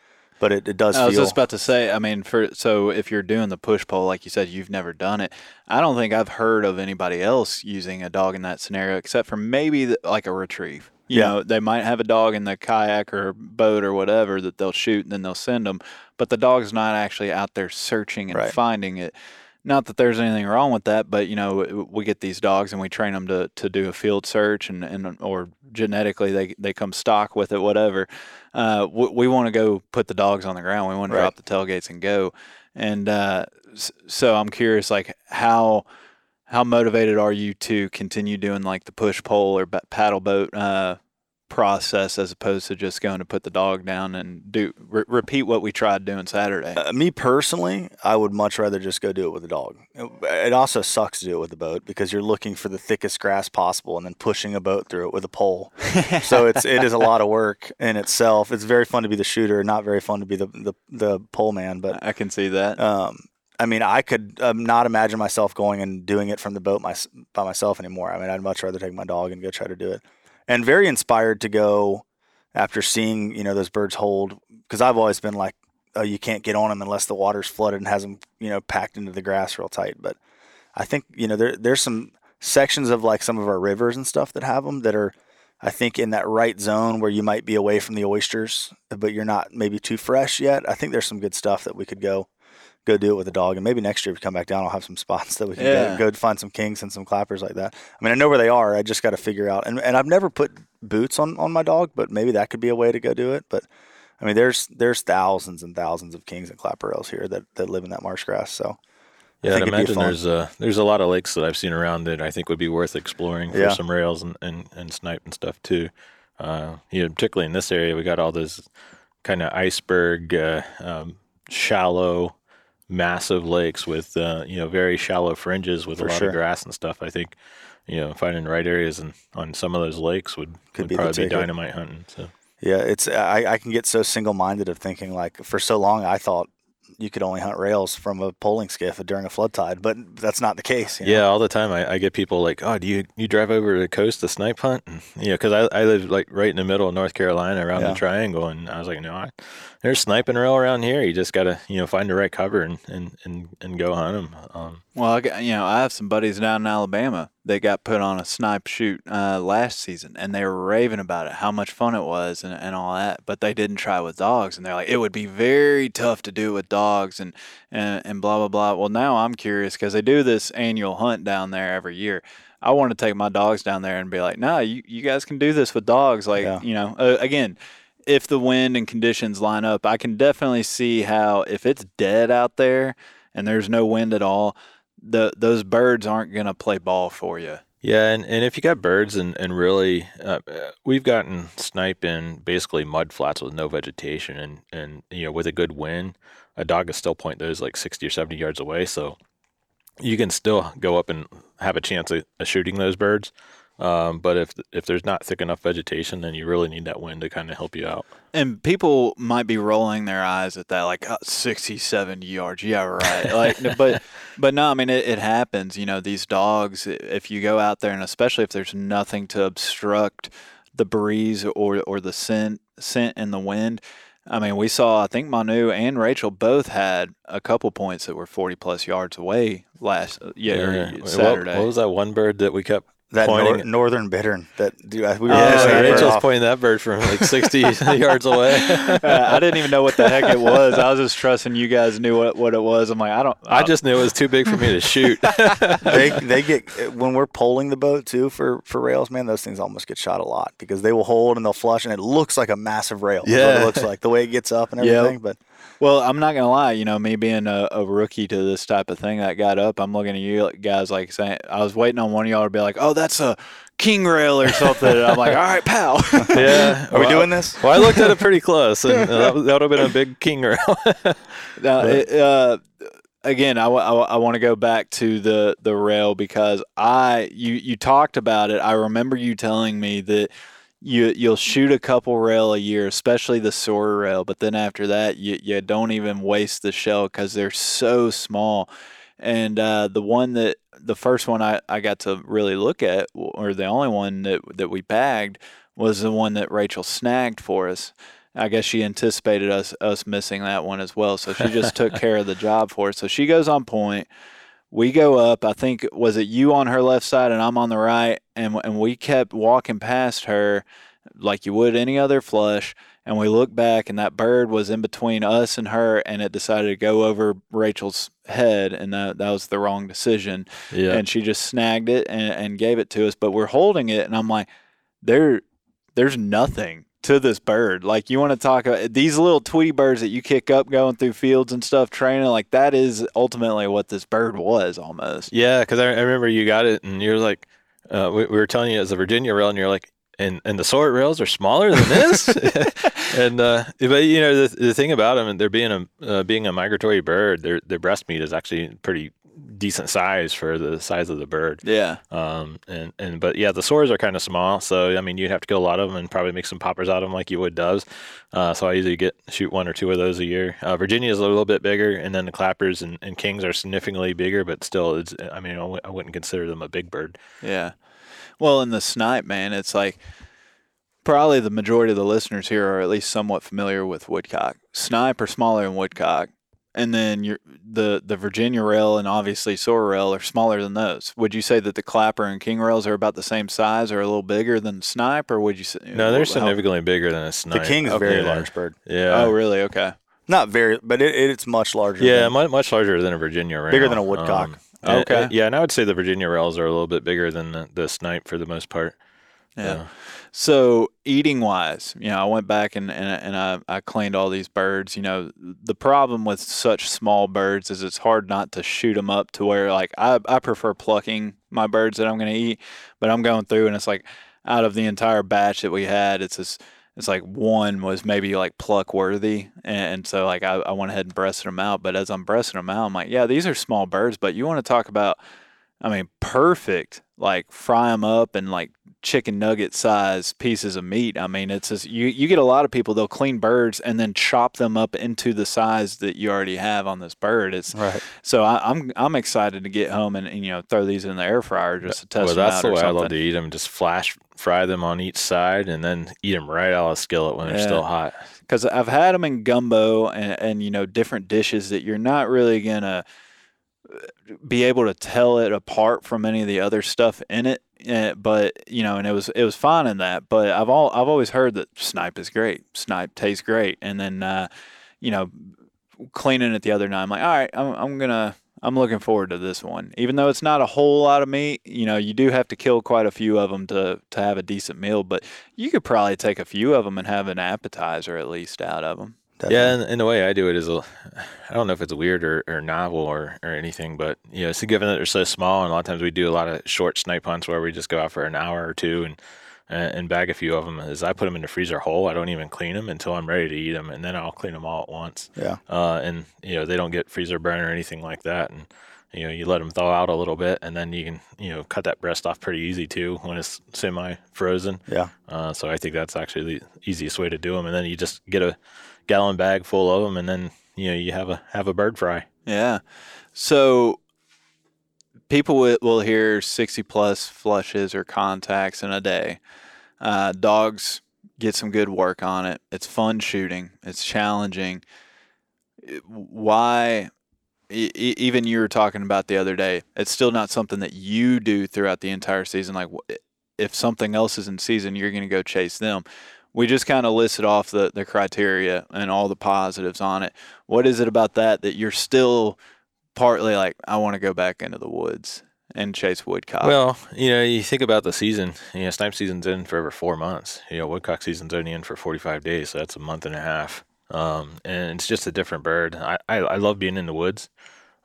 But it, it does. I was feel, just about to say. I mean, for so if you're doing the push pull, like you said, you've never done it. I don't think I've heard of anybody else using a dog in that scenario, except for maybe the, like a retrieve. You yeah. know, they might have a dog in the kayak or boat or whatever that they'll shoot and then they'll send them, but the dog's not actually out there searching and right. finding it not that there's anything wrong with that, but you know, we get these dogs and we train them to, to do a field search and, and or genetically they, they come stock with it, whatever. Uh, we, we want to go put the dogs on the ground. We want to drop the tailgates and go. And uh, so I'm curious, like how how motivated are you to continue doing like the push pole or paddle boat uh, process as opposed to just going to put the dog down and do re- repeat what we tried doing Saturday. Uh, me personally, I would much rather just go do it with a dog. It also sucks to do it with a boat because you're looking for the thickest grass possible and then pushing a boat through it with a pole. so it's it is a lot of work in itself. It's very fun to be the shooter, not very fun to be the the, the pole man. But I can see that. Um, I mean, I could um, not imagine myself going and doing it from the boat my, by myself anymore. I mean, I'd much rather take my dog and go try to do it and very inspired to go after seeing you know those birds hold because I've always been like oh you can't get on them unless the water's flooded and has them you know packed into the grass real tight. But I think you know there there's some sections of like some of our rivers and stuff that have them that are I think in that right zone where you might be away from the oysters but you're not maybe too fresh yet. I think there's some good stuff that we could go go do it with a dog. And maybe next year, if we come back down, I'll have some spots that we can yeah. go, go find some kings and some clappers like that. I mean, I know where they are. I just got to figure out. And, and I've never put boots on, on my dog, but maybe that could be a way to go do it. But I mean, there's there's thousands and thousands of kings and clapper rails here that, that live in that marsh grass. So yeah, I, I imagine there's a there's a lot of lakes that I've seen around that I think would be worth exploring for yeah. some rails and, and, and snipe and stuff too. Uh, you know, particularly in this area, we got all those kind of iceberg, uh, um, shallow massive lakes with uh, you know very shallow fringes with For a lot sure. of grass and stuff. I think you know finding the right areas and on some of those lakes would, Could would be probably be dynamite hunting. So yeah, it's I, I can get so single minded of thinking like for so long I thought you could only hunt rails from a poling skiff during a flood tide, but that's not the case. You know? Yeah, all the time I, I, get people like, "Oh, do you you drive over to the coast to snipe hunt?" And, you know, because I, I live like right in the middle of North Carolina, around yeah. the Triangle, and I was like, "No, I, there's sniping rail around here. You just gotta you know find the right cover and and and, and go hunt them." Um, well, I got, you know, I have some buddies down in Alabama that got put on a snipe shoot uh, last season, and they were raving about it, how much fun it was, and, and all that. But they didn't try with dogs, and they're like, it would be very tough to do it with dogs, and and, and blah blah blah. Well, now I'm curious because they do this annual hunt down there every year. I want to take my dogs down there and be like, nah, you, you guys can do this with dogs. Like, yeah. you know, uh, again, if the wind and conditions line up, I can definitely see how if it's dead out there and there's no wind at all the those birds aren't going to play ball for you. Yeah, and, and if you got birds and, and really, uh, we've gotten snipe in basically mud flats with no vegetation, and, and you know with a good wind, a dog is still point those like sixty or seventy yards away. So you can still go up and have a chance of, of shooting those birds. Um, but if if there's not thick enough vegetation, then you really need that wind to kind of help you out. And people might be rolling their eyes at that, like oh, 60, 70 yards. Yeah, right. Like, but but no, I mean it, it happens. You know, these dogs. If you go out there, and especially if there's nothing to obstruct the breeze or or the scent scent and the wind. I mean, we saw. I think Manu and Rachel both had a couple points that were forty plus yards away last yeah, What- Saturday. What, was that one bird that we kept That nor- northern bittern. That dude, I- we were Yeah, just yeah, Rachel's pointing that bird from like 60 yards away. Uh, I didn't even know what the heck it was. I was just trusting you guys knew what, what it was. I'm like, I don't. I just knew it was too big for me to shoot. they they get when we're poling the boat too for for rails, man. Those things almost get shot a lot because they will hold and they'll flush, and it looks like a massive rail. is what Yeah. it looks like the way it gets up and Yep. everything. But Well, I'm not gonna lie. You know, me being a, a rookie to this type of thing that got up, I'm looking at you guys like saying, I was waiting on one of y'all to be like, "Oh, that's a king rail or something." and I'm like, "All right, pal." yeah. are we doing this? Well, I looked at it pretty close, and that, would- that would have been a big king rail. Now, it, uh, again, I, want to go back to the the rail because I you you talked about it. I remember you telling me that you you'll shoot a couple rail a year, especially the Sora rail, but then after that, you you don't even waste the shell because they're so small. And uh, the one that the first one I, I got to really look at, or the only one that that we bagged, was the one that Rachel snagged for us. I guess she anticipated us us missing that one as well, so she just took care of the job for us. So she goes on point. We go up. I think was it you on her left side and I'm on the right, and and we kept walking past her like you would any other flush. And we look back, and that bird was in between us and her, and it decided to go over Rachel's head, and that, that was the wrong decision yeah. and she just snagged it and, and gave it to us. But we're holding it, and I'm like, there, there's nothing to this bird. Like you want to talk about these little Tweety birds that you kick up going through fields and stuff, training. Like that is ultimately what this bird was almost. Yeah, because I, I remember you got it, and you're like, uh, we, we were telling you it's a Virginia rail, and you're like, and and the Sora rails are smaller than this. and uh, but you know the, the thing about them, and they're being a uh, being a migratory bird, their their breast meat is actually pretty decent size for the size of the bird. Yeah, Um, and, and but yeah, the Soras are kind of small, so I mean you'd have to kill a lot of them and probably make some poppers out of them like you would doves. Uh, so I usually get shoot one or two of those a year. Uh, Virginia is a little bit bigger, and then the clappers and, and kings are significantly bigger, but still, it's I mean I w- I wouldn't consider them a big bird. yeah. Well, in the snipe, man, it's like probably the majority of the listeners here are at least somewhat familiar with woodcock. Snipe are smaller than woodcock. And then your the the Virginia rail and obviously Sora rail are smaller than those. Would you say that the clapper and king rails are about the same size or a little bigger than the snipe, or would you say No, they're how- significantly bigger than a snipe. the king's a Okay, very large bird. Yeah. Oh, really? Okay. Not very, but it, it's much larger. Yeah, than- much, much larger than a Virginia rail. Bigger than a woodcock. Um, and- Okay. and- yeah, and I would say the Virginia rails are a little bit bigger than the, the snipe for the most part. Yeah. So eating wise, you know, I went back and, and, and I, I cleaned all these birds. You know, the problem with such small birds is it's hard not to shoot them up to where like I, I prefer plucking my birds that I'm going to eat, but I'm going through and it's like out of the entire batch that we had, it's just, it's like one was maybe like pluck worthy. And, so like I, I went ahead and breasted them out. But as I'm breasting them out, I'm like, yeah, these are small birds, but you want to talk about, I mean, perfect, like fry them up and like chicken nugget size pieces of meat. I mean, it's just, you you get a lot of people they'll clean birds and then chop them up into the size that you already have on this bird. It's Right. so I, I'm I'm excited to get home and, and you know throw these in the air fryer just to test well, that's out the way I something. love to eat them. Just flash fry them on each side, and then eat them right out of the skillet when they're still hot. because I've had them in gumbo and, and you know different dishes that you're not really gonna be able to tell it apart from any of the other stuff in it. Eh, but you know, and it was it was fine in that. But I've all I've always heard that snipe is great. Snipe tastes great, and then uh, you know, cleaning it the other night, I'm like, all right, I'm I'm gonna. I'm looking forward to this one, even though it's not a whole lot of meat. You know, you do have to kill quite a few of them to to have a decent meal, but you could probably take a few of them and have an appetizer at least out of them. Yeah, and, and the way I do it is, a, I don't know if it's weird or, or novel or, or anything, but you know, so given that they're so small, and a lot of times we do a lot of short snipe hunts where we just go out for an hour or two and and, and bag a few of them. Is I put them in the freezer whole. I don't even clean them until I'm ready to eat them, and then I'll clean them all at once. Yeah. Uh, and you know, they don't get freezer burn or anything like that, and you know you let them thaw out a little bit, and then you can you know cut that breast off pretty easy too when it's semi frozen. Yeah. Uh, so I think that's actually the easiest way to do them, and then you just get a gallon bag full of them, and then you know you have a have a bird fry. Yeah. So people will, hear 60 plus flushes or contacts in a day. Uh, dogs get some good work on it. It's fun shooting. It's challenging. Why? Even you were talking about the other day. It's still not something that you do throughout the entire season. Like if something else is in season, you're going to go chase them. We just kind of listed off the, the criteria and all the positives on it. What is it about that that you're still partly like, I want to go back into the woods and chase woodcock? Well, you know, you think about the season. You know, snipe season's in for over four months. You know, woodcock season's only in for 45 days, so that's a month and a half. Um, and it's just a different bird. I, I, I love being in the woods.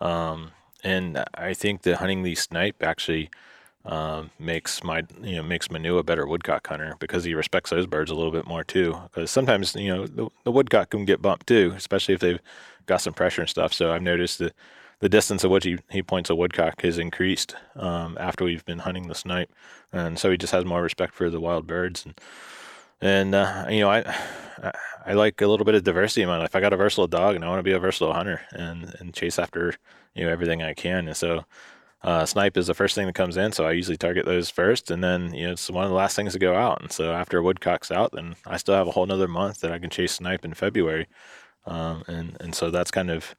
Um, and I think that hunting these snipe actually um, makes my you know makes Manu a better woodcock hunter because he respects those birds a little bit more too. Because sometimes you know the, the woodcock can get bumped too, especially if they've got some pressure and stuff. So I've noticed that the distance at which he, he points a woodcock has increased um, after we've been hunting the snipe, and so he just has more respect for the wild birds and and uh, you know I, I I like a little bit of diversity in my life. I got a versatile dog, and I want to be a versatile hunter and and chase after you know everything I can. And so uh, snipe is the first thing that comes in, so I usually target those first, and then you know it's one of the last things to go out. And so after woodcock's out, then I still have a whole another month that I can chase snipe in February, um, and and so that's kind of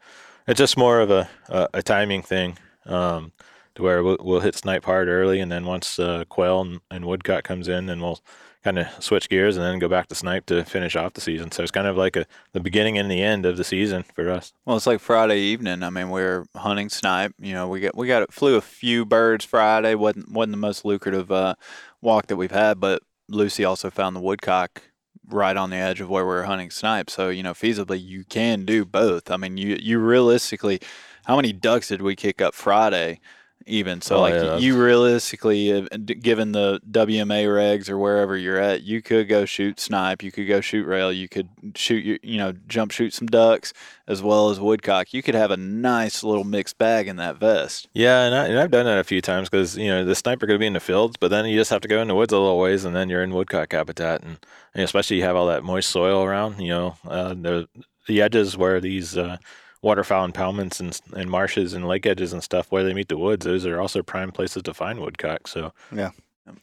it's just more of a a, a timing thing. Um, to where we'll, we'll hit snipe hard early, and then once uh, quail and, and woodcock comes in, then we'll kind of switch gears and then go back to snipe to finish off the season. So it's kind of like a the beginning and the end of the season for us. Well, it's like Friday evening. I mean, we are hunting snipe. You know, we got we got flew a few birds Friday. wasn't wasn't the most lucrative uh, walk that we've had, but Lucy also found the woodcock right on the edge of where we are hunting snipe. So you know, feasibly, you can do both. I mean, you you realistically, how many ducks did we kick up Friday? Even so, Oh, like yeah, you realistically, uh, given the WMA regs or wherever you're at, you could go shoot snipe, you could go shoot rail, you could shoot your, you know, jump shoot some ducks as well as woodcock. You could have a nice little mixed bag in that vest. Yeah, and, I, and I've done that a few times because you know the sniper could be in the fields, but then you just have to go in the woods a little ways, and then you're in woodcock habitat, and, and especially you have all that moist soil around. You know, uh, the the edges where these uh, waterfowl impoundments and and marshes and lake edges and stuff where they meet the woods, those are also prime places to find woodcock. So yeah,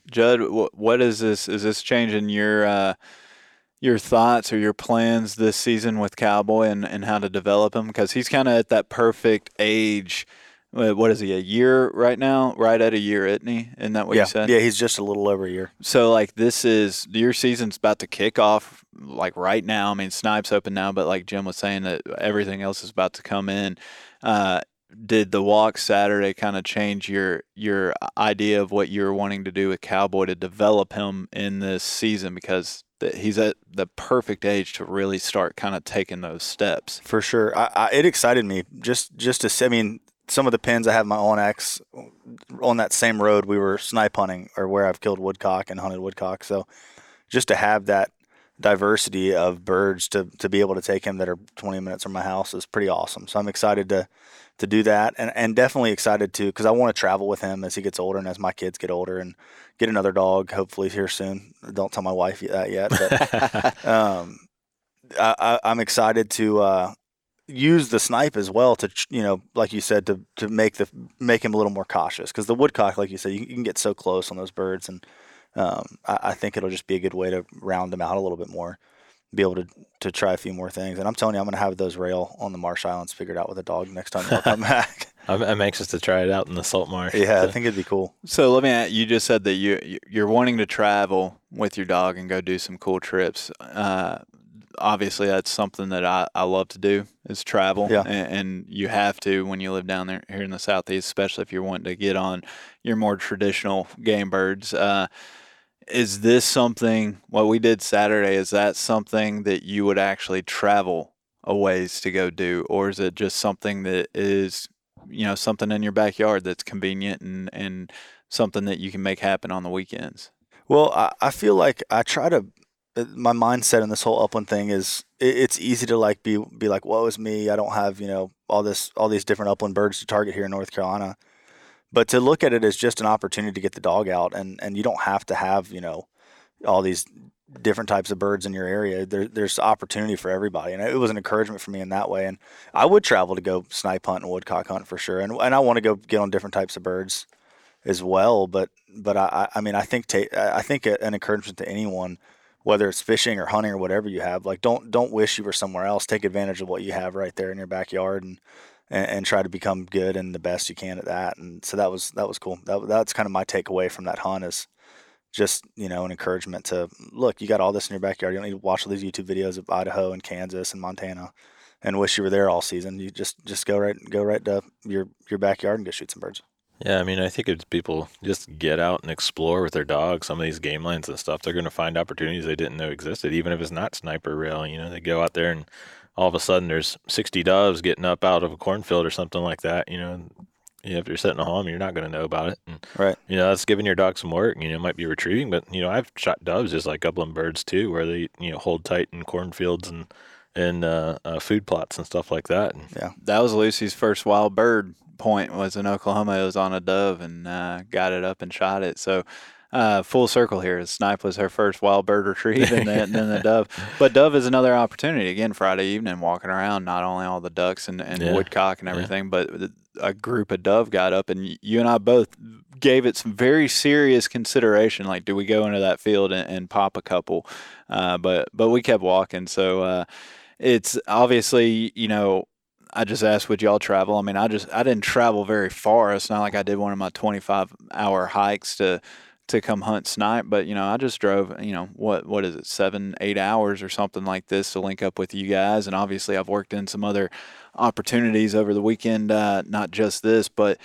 Judd, what is this? Is this changing your uh, your thoughts or your plans this season with Cowboy and, and how to develop him? Because he's kind of at that perfect age. What is he? A year right now? Right at a year, isn't he? Isn't that what yeah, you said? yeah, he's just a little over a year. So like this is your season's about to kick off like right now. I mean, Snipes open now, but like Jim was saying that everything else is about to come in. Uh, did the walk Saturday kind of change your your idea of what you're wanting to do with Cowboy to develop him in this season because he's at the perfect age to really start kind of taking those steps. For sure, I, I, it excited me just just to see. I mean, some of the pins I have my onX on that same road we were snipe hunting, or where I've killed woodcock and hunted woodcock. So just to have that diversity of birds to to be able to take him that are 20 minutes from my house is pretty awesome. So I'm excited to to do that, and and definitely excited to because I want to travel with him as he gets older and as my kids get older and get another dog hopefully here soon. Don't tell my wife that yet, but um, I, I, I'm excited to uh, use the snipe as well to you know, like you said, to to make the make him a little more cautious because the woodcock, like you said, you, you can get so close on those birds, and um, I, I think it'll just be a good way to round them out a little bit more, be able to to try a few more things. And I'm telling you, I'm going to have those rail on the Marsh Islands figured out with a dog next time I come back. I'm, I'm anxious to try it out in the salt marsh. yeah, I think it'd be cool. So let me. ask- You just said that you you- you're wanting to travel with your dog and go do some cool trips. Uh, obviously, that's something that I, I love to do is travel. Yeah. And, and you have to when you live down there here in the southeast, especially if you're wanting to get on your more traditional game birds. Uh, is this something? What we did Saturday is that something that you would actually travel a ways to go do, or is it just something that is you know something in your backyard that's convenient and and something that you can make happen on the weekends. Well, I, I feel like I try to Uh, my mindset in this whole upland thing is it, it's easy to like be be like, woe is me. I don't have you know all this all these different upland birds to target here in North Carolina. But to look at it as just an opportunity to get the dog out, and and you don't have to have you know all these different types of birds in your area. There, there's opportunity for everybody, and it was an encouragement for me in that way. And I would travel to go snipe hunt and woodcock hunt for sure, and and I want to go get on different types of birds as well. But but I I mean I think ta- I think an encouragement to anyone, whether it's fishing or hunting or whatever you have, like don't don't wish you were somewhere else. Take advantage of what you have right there in your backyard and. And, and try to become good and the best you can at that, and so that was that was cool. That, that's kind of my takeaway from that hunt is just you know an encouragement to look you got all this in your backyard you don't need to watch all these youtube videos of idaho and kansas and montana and wish you were there all season you just just go right go right to your your backyard and go shoot some birds yeah, I mean, I think if people just get out and explore with their dogs. Some of these game lands and stuff, they're going to find opportunities they didn't know existed, even if it's not sniper rail. You know, they go out there and all of a sudden there's 60 doves getting up out of a cornfield or something like that. You know, if you're sitting at home, you're not going to know about it. And, right. You know, that's giving your dog some work. You know, it might be retrieving, but you know, I've shot doves just like upland birds too, where they you know hold tight in cornfields and and uh, uh, food plots and stuff like that. And, yeah, that was Lucy's first wild bird point was in Oklahoma. It was on a dove and uh, got it up and shot it. So. Uh, full circle here. Snipe was her first wild bird retrieve, and then, then the dove. But dove is another opportunity again. Friday evening, walking around, not only all the ducks and, and yeah. woodcock and everything, yeah. but a group of dove got up, and you and I both gave it some very serious consideration. Like, do we go into that field and, and pop a couple? Uh, but but we kept walking. So uh, it's obviously you know I just asked, would y'all travel? I mean, I just I didn't travel very far. It's not like I did one of my 25 hour hikes to to come hunt snipe, but you know, I just drove, you know, what what is it, seven, eight hours or something like this to link up with you guys. And obviously, I've worked in some other opportunities over the weekend, uh, not just this, but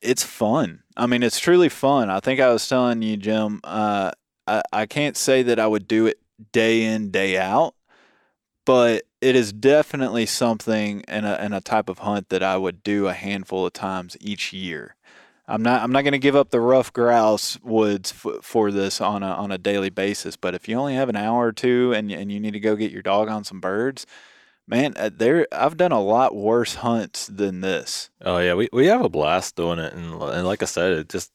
it's fun. I mean, it's truly fun. I think I was telling you, Jim, uh, I, I can't say that I would do it day in, day out, but it is definitely something and a, and a type of hunt that I would do a handful of times each year. I'm not I'm not going to give up the ruffed grouse woods f- for this on a on a daily basis. But if you only have an hour or two and and you need to go get your dog on some birds, man, uh, there I've done a lot worse hunts than this. Oh yeah, we we have a blast doing it, and and like I said, it just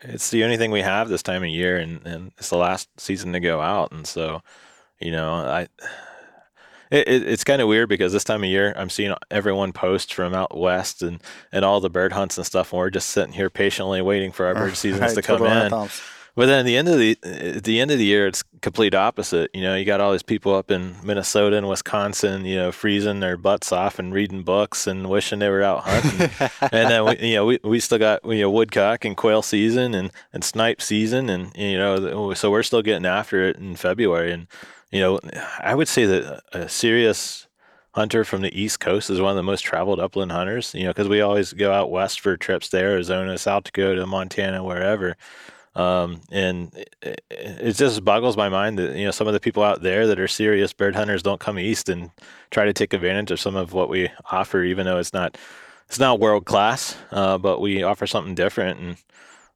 it's the only thing we have this time of year, and and it's the last season to go out, and so you know I. It, it, it's kind of weird because this time of year I'm seeing everyone post from out west and, and all the bird hunts and stuff, and we're just sitting here patiently waiting for our bird seasons right, to come in. But then at the end of the at the end of the year, it's complete opposite. You know, you got all these people up in Minnesota and Wisconsin, you know, freezing their butts off and reading books and wishing they were out hunting. and then we, you know, we, we still got you know woodcock and quail season and and snipe season, and you know, so we're still getting after it in February. And you know, I would say that a serious hunter from the East Coast is one of the most traveled upland hunters. You know, because we always go out west for trips to Arizona, South Dakota, Montana, wherever. Um, and it, it, just boggles my mind that you know some of the people out there that are serious bird hunters don't come east and try to take advantage of some of what we offer, even though it's not it's not world class, uh, but we offer something different, and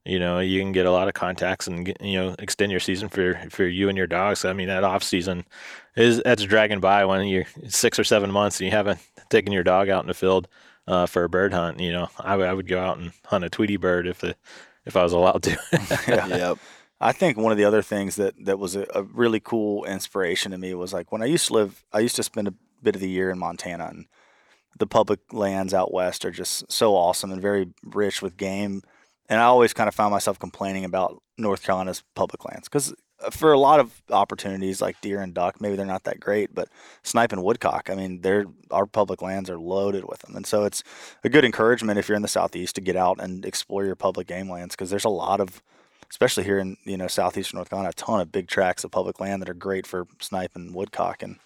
you know you can get a lot of contacts and you know extend your season for for you and your dogs. I mean that off season is that's dragging by when you're six or seven months and you haven't taken your dog out in the field. Uh, for a bird hunt, you know, I, I would go out and hunt a Tweety bird if the if I was allowed to. yeah. Yep. I think one of the other things that that was a, a, really cool inspiration to me was like when I used to live, I used to spend a bit of the year in Montana, and the public lands out west are just so awesome and very rich with game. And I always kind of found myself complaining about North Carolina's public lands because uh, for a lot of opportunities like deer and duck, maybe they're not that great, but snipe and woodcock, I mean, they're our public lands are loaded with them, and so it's a good encouragement if you're in the southeast to get out and explore your public game lands because there's a lot of, especially here in you know southeastern North Carolina, a ton of big tracts of public land that are great for snipe and woodcock, and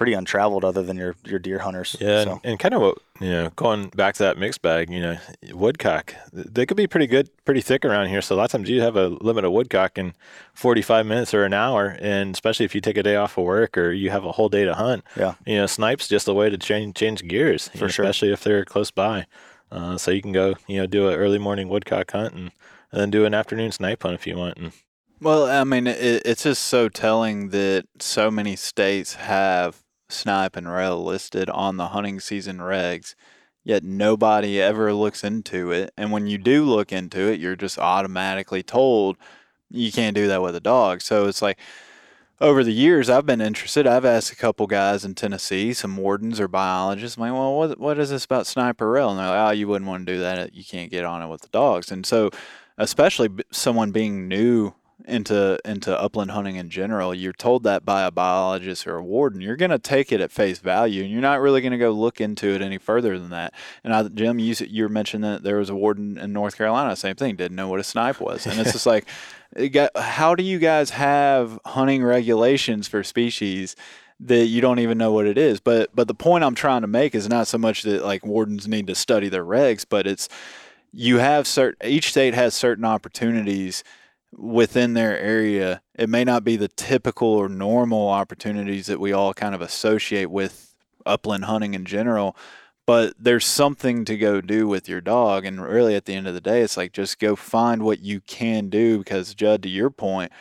pretty untraveled other than your your deer hunters. Yeah, so. and, and, kind of what you know, going back to that mixed bag, you know, woodcock they could be pretty good, pretty thick around here. So a lot of times you have a limit of woodcock in 45 minutes or an hour, and especially if you take a day off of work or you have a whole day to hunt. Yeah, you know, snipes just a way to change change gears for know, sure, especially if they're close by. Uh, so you can go, you know, do an early morning woodcock hunt and, and then do an afternoon snipe hunt if you want. And Well, I mean, it, it's just so telling that so many states have snipe and rail listed on the hunting season regs, yet nobody ever looks into it. And when you do look into it, you're just automatically told you can't do that with a dog. So it's like over the years, I've been interested. I've asked a couple guys in Tennessee, some wardens or biologists, I'm like, well, what, what is this about sniper rail? And they're like, oh, you wouldn't want to do that. You can't get on it with the dogs. And so, especially someone being new into into upland hunting in general, you're told that by a biologist or a warden, you're going to take it at face value, and you're not really going to go look into it any further than that. And I, Jim, you you mentioned that there was a warden in North Carolina, same thing, didn't know what a snipe was, and it's just like, how do you guys have hunting regulations for species? that you don't even know what it is. But but the point I'm trying to make is not so much that like wardens need to study their regs, but it's you have certain each state has certain opportunities within their area. It may not be the typical or normal opportunities that we all kind of associate with upland hunting in general, but there's something to go do with your dog. And really, at the end of the day, it's like just go find what you can do because, Judd, to your point,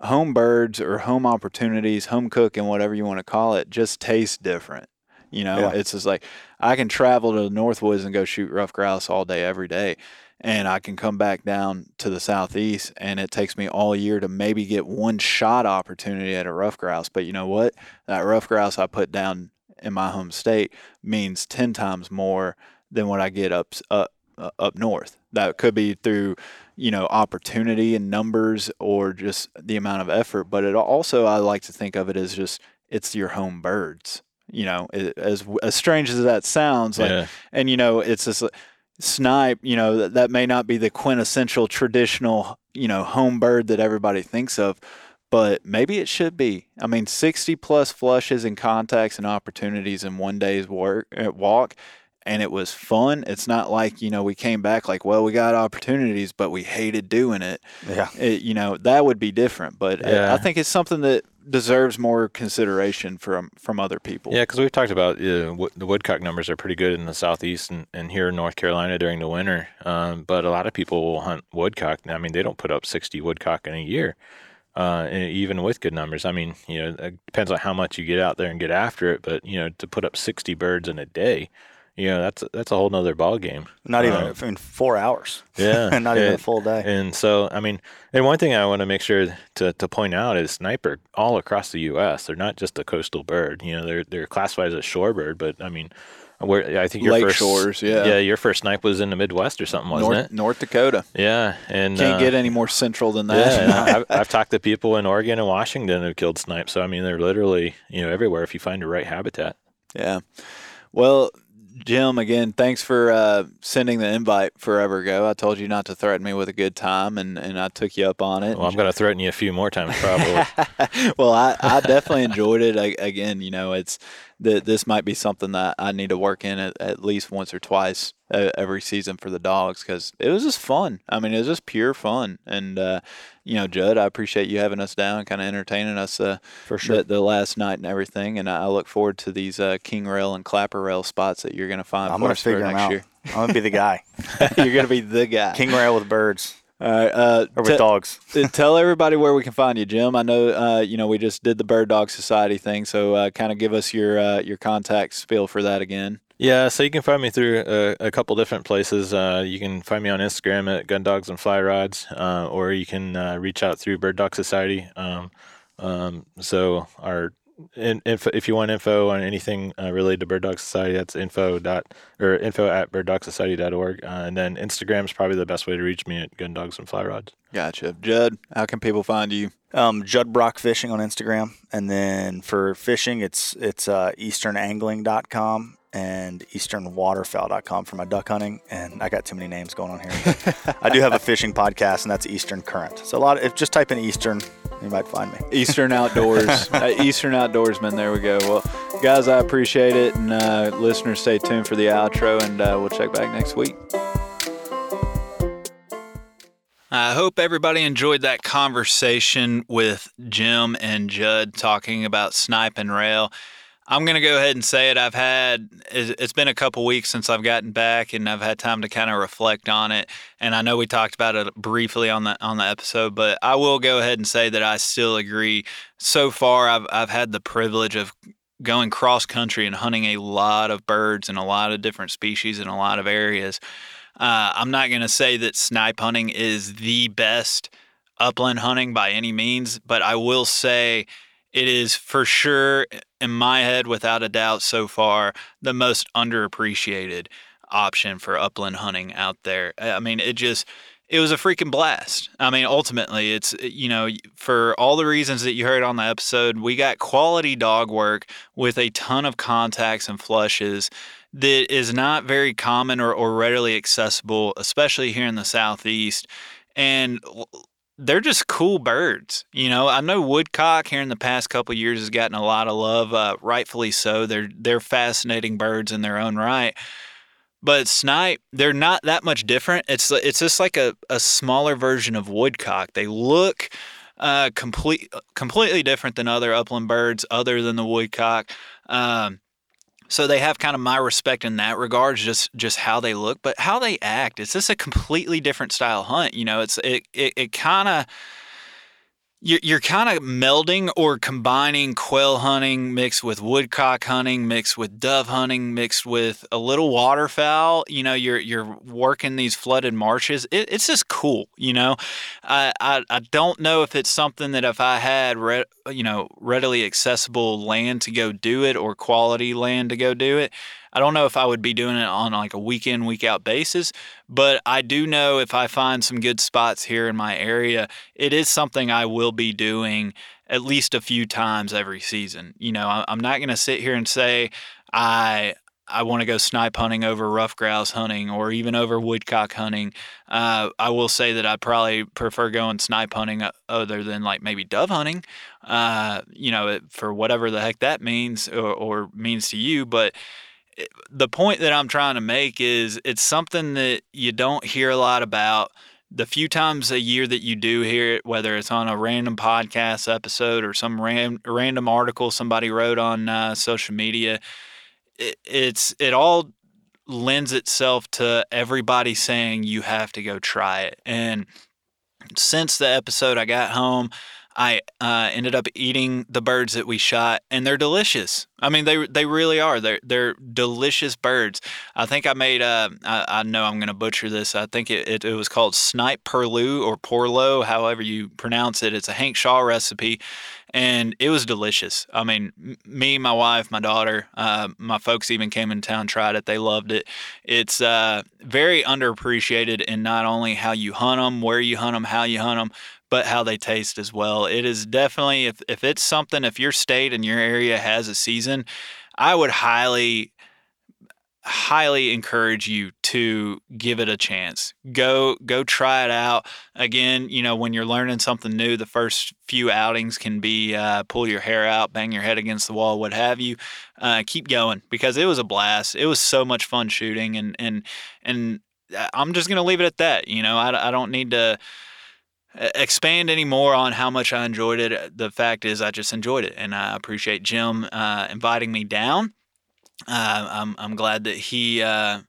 home birds or home opportunities, home cooking, whatever you want to call it, just taste different. You know, yeah. it's just like I can travel to the Northwoods and go shoot ruffed grouse all day, every day and I can come back down to the southeast and it takes me all year to maybe get one shot opportunity at a ruffed grouse. But you know what? That ruffed grouse I put down in my home state means 10 times more than what I get up up uh, up north. That could be through, you know, opportunity and numbers or just the amount of effort, but it also I like to think of it as just it's your home birds. You know, it, as as strange as that sounds, like, yeah. and you know, it's just snipe, you know, that, that may not be the quintessential traditional, you know, home bird that everybody thinks of, but maybe it should be. I mean, 60 plus flushes and contacts and opportunities in one day's work uh, walk and it was fun. It's not like, you know, we came back like, well, we got opportunities, but we hated doing it. Yeah. It, you know, that would be different, but yeah. I, I think it's something that deserves more consideration from from other people. Yeah, because we've talked about w- the woodcock numbers are pretty good in the southeast and, and here in North Carolina during the winter. Um, but a lot of people will hunt woodcock. I mean, they don't put up 60 woodcock in a year, uh, even with good numbers. I mean, you know, it depends on how much you get out there and get after it. But you know, to put up 60 birds in a day you know that's that's a whole nother ball game. Not even um, in four hours. Yeah, not even a full day. And so, I mean, and one thing I want to make sure to, to point out is sniper all across the U.S. They're not just a coastal bird. You know, they're they're classified as a shorebird, but I mean. Where I think your Lake first, shores, yeah, yeah, your first snipe was in the Midwest or something, wasn't North, it? North Dakota. Yeah, and can't uh, get any more central than that. Yeah, I've, I've, talked to people in Oregon and Washington who killed snipe. So I mean, they're literally you know everywhere if you find the right habitat. Yeah. Well, Jim, again, thanks for uh, sending the invite forever ago. I told you not to threaten me with a good time, and, and I took you up on it. Well, I'm going to threaten you a few more times, probably. well, I, I definitely enjoyed it. I, again, you know, it's that this might be something that I need to work in at, at least once or twice uh, every season for the dogs because it was just fun. I mean, it was just pure fun, and uh, you know, Judd, I appreciate you having us down, kind of entertaining us uh, for sure the, the, last night and everything. And I look forward to these uh, king rail and clapper rail spots that you're going to find. I'm going to figure them out. Year. I'm going to be the guy. you're going to be the guy. King rail with birds. All right, uh, or with dogs. tell everybody where we can find you, Jim. I know uh, you know we just did the Bird Dog Society thing, so uh, kind of give us your uh, your contact spiel for that again. Yeah, so you can find me through a, a couple different places. Uh, you can find me on Instagram at Gun Dogs and Fly Rods, uh, or you can uh, reach out through Bird Dog Society. Um, um, so our in, info, if you want info on anything uh, related to Bird Dog Society, that's info dot or info at birddogsociety.org. Uh, and then Instagram is probably the best way to reach me at Gun Dogs and Fly Rods. Gotcha, Judd. How can people find you? Um, Judd Brock Fishing on Instagram, and then for fishing, it's it's uh, easternangling.com and easternwaterfowl.com for my duck hunting. And I got too many names going on here. I do have a fishing podcast, and that's Eastern Current. So a lot. Of, if just type in Eastern, you might find me. Eastern Outdoors, uh, Eastern Outdoorsman. There we go. Well, guys, I appreciate it, and uh, listeners, stay tuned for the outro, and uh, we'll check back next week. I hope everybody enjoyed that conversation with Jim and Judd talking about snipe and rail. I'm going to go ahead and say it. I've had, it's been a couple weeks since I've gotten back and I've had time to kind of reflect on it. And I know we talked about it briefly on the, on the episode, but I will go ahead and say that I still agree. So far, I've, I've had the privilege of going cross country and hunting a lot of birds and a lot of different species in a lot of areas. Uh, I'm not going to say that snipe hunting is the best upland hunting by any means, but I will say it is for sure in my head, without a doubt, so far, the most underappreciated option for upland hunting out there. I mean, it just it was a freaking blast. I mean, ultimately, it's eh, you know for all the reasons that you heard on the episode, we got quality dog work with a ton of contacts and flushes that is not very common or, or readily accessible, especially here in the southeast. And they're just cool birds. You know, I know woodcock here in the past couple years has gotten a lot of love, uh, rightfully so. They're they're fascinating birds in their own right. But snipe, they're not that much different. It's it's just like a, a smaller version of woodcock. They look uh, complete completely different than other upland birds, other than the woodcock. Um, so they have kind of my respect in that regard, just just how they look, but how they act. It's just a completely different style hunt. You know, it's it it, it kind of you're, you're kind of melding or combining quail hunting mixed with woodcock hunting mixed with dove hunting mixed with a little waterfowl. You know you're you're working these flooded marshes. It, it's just cool you know? I, I, I don't know if it's something that if i had re, you know readily accessible land to go do it or quality land to go do it I don't know if I would be doing it on like a week in, week out basis, but I do know if I find some good spots here in my area, it is something I will be doing at least a few times every season. You know, I'm not going to sit here and say I I want to go snipe hunting over ruffed grouse hunting or even over woodcock hunting. Uh, I will say that I probably prefer going snipe hunting uh, other than like maybe dove hunting, uh, you know, for whatever the heck that means or, or means to you. But the point that I'm trying to make is it's something that you don't hear a lot about. The few times a year that you do hear it, whether it's on a random podcast episode or some ran, random article somebody wrote on uh, social media, it, it's it all lends itself to everybody saying you have to go try it. And since the episode I got home, I uh, ended up eating the birds that we shot, and they're delicious. I mean, they they really are. They're they're delicious birds. I think I made. Uh, I, I know I'm going to butcher this. I think it, it, it was called snipe perlu or porlo, however you pronounce it. It's a Hank Shaw recipe, and it was delicious. I mean, me, my wife, my daughter, uh, my folks even came in town, tried it. They loved it. It's uh, very underappreciated in not only how you hunt them, where you hunt them, how you hunt them, but how they taste as well. It is definitely if if it's something if your state and your area has a season, I would highly highly encourage you to give it a chance. Go go try it out. Again, you know, when you're learning something new, the first few outings can be uh, pull your hair out, bang your head against the wall, what have you. Uh, keep going because it was a blast. It was so much fun shooting, and and and uh, I'm just gonna leave it at that. You know, I, I don't need to expand any more on how much I enjoyed it. The fact is, I just enjoyed it, and I appreciate Jim uh, inviting me down. Uh, I'm I'm glad that he uh,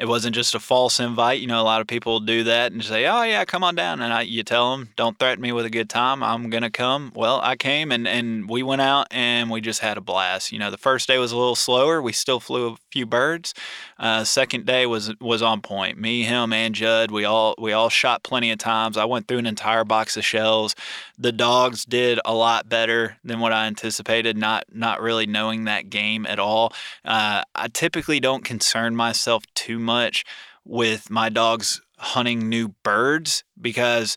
it wasn't just a false invite. You know, a lot of people do that and say, "Oh yeah, come on down." And I, you tell them, "Don't threaten me with a good time. I'm gonna come." Well, I came and and we went out and we just had a blast. You know, the first day was a little slower. We still flew a few birds. Uh, second day was was on point. Me, him, and Judd. We all we all shot plenty of times. I went through an entire box of shells. The dogs did a lot better than what I anticipated. Not not really knowing that game at all. Uh, I typically don't concern myself too much much with my dogs hunting new birds because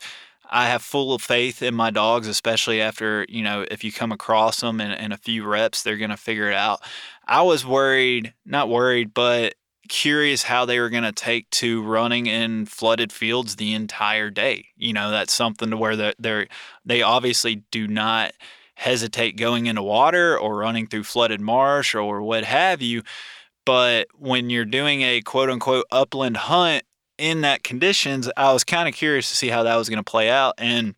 I have full of faith in my dogs, especially after, you know, if you come across them in, in a few reps, they're going to figure it out. I was worried, not worried, but curious how they were going to take to running in flooded fields the entire day. You know, that's something to where they're, they're they obviously do not hesitate going into water or running through flooded marsh or what have you. But when you're doing a quote unquote upland hunt in that conditions, I was kind of curious to see how that was going to play out. And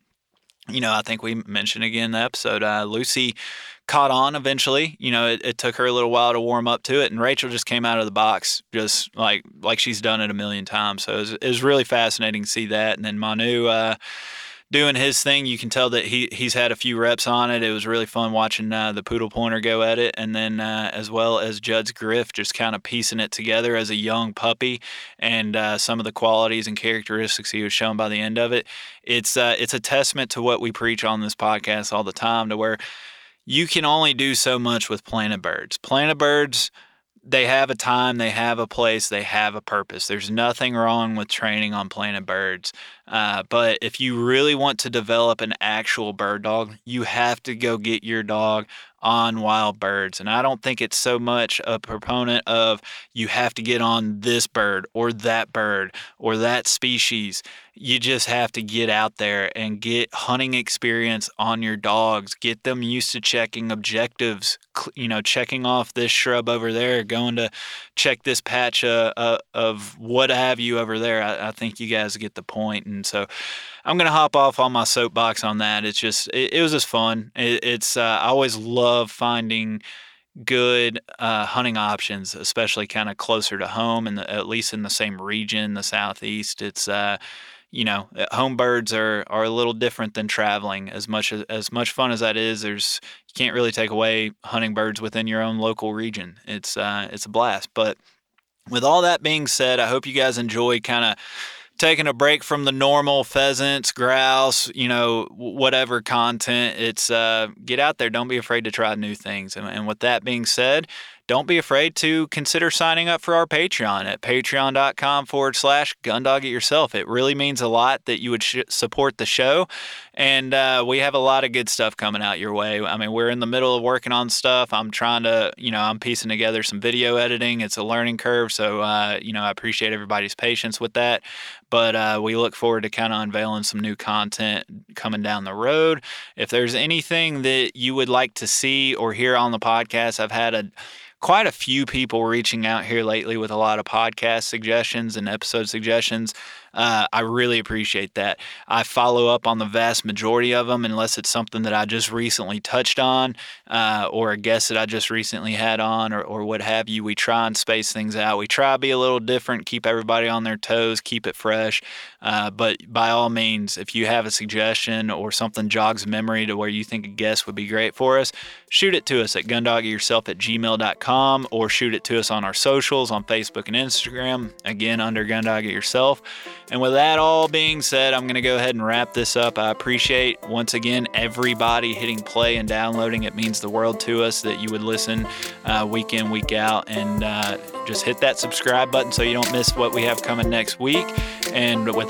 you know, I think we mentioned again in the episode, uh, Lucy caught on eventually. You know, it, it, took her a little while to warm up to it, and Rachel just came out of the box just like like she's done it a million times. So it was, it was really fascinating to see that. And then Manu. Uh, doing his thing. You can tell that he he's had a few reps on it. It was really fun watching uh, the poodle pointer go at it, and then uh, as well as Judd's Griff just kind of piecing it together as a young puppy, and uh, some of the qualities and characteristics he was shown by the end of it. It's uh, it's a testament to what we preach on this podcast all the time, to where you can only do so much with planted birds. Planted birds they have a time, they have a place, they have a purpose. There's nothing wrong with training on planted birds. Uh, but if you really want to develop an actual bird dog, you have to go get your dog on wild birds. And I don't think it's so much a proponent of you have to get on this bird or that bird or that species. You just have to get out there and get hunting experience on your dogs. Get them used to checking objectives, you know, checking off this shrub over there, going to check this patch uh, uh, of what have you over there. I, I think you guys get the point. And so, I'm gonna hop off on my soapbox on that. It's just it, it was just fun. It, it's uh, I always love finding good uh, hunting options, especially kind of closer to home and at least in the same region, the southeast. It's uh, you know, uh, home birds are are a little different than traveling. As much as, as much fun as that is, there's you can't really take away hunting birds within your own local region. It's uh, it's a blast. But with all that being said, I hope you guys enjoy kind of taking a break from the normal pheasants, grouse, you know, whatever content. It's uh, get out there. Don't be afraid to try new things. And, and with that being said, don't be afraid to consider signing up for our Patreon at patreon.com forward slash gundog it yourself. It really means a lot that you would sh- support the show. And uh, we have a lot of good stuff coming out your way. I mean, we're in the middle of working on stuff. I'm trying to, you know, I'm piecing together some video editing. It's a learning curve. So, uh, you know, I appreciate everybody's patience with that. But uh, we look forward to kind of unveiling some new content coming down the road. If there's anything that you would like to see or hear on the podcast, I've had a quite a few people reaching out here lately with a lot of podcast suggestions and episode suggestions. Uh, I really appreciate that. I follow up on the vast majority of them unless it's something that I just recently touched on uh, or a guest that I just recently had on or, or what have you. We try and space things out. We try to be a little different, keep everybody on their toes, keep it fresh. Uh, but by all means, if you have a suggestion or something jogs memory to where you think a guest would be great for us, shoot it to us at gundogyourself at gmail.com or shoot it to us on our socials on Facebook and Instagram. Again, under Gundog Yourself. And with that all being said, I'm going to go ahead and wrap this up. I appreciate once again everybody hitting play and downloading. It means the world to us that you would listen uh, week in, week out, and uh, just hit that subscribe button so you don't miss what we have coming next week. And with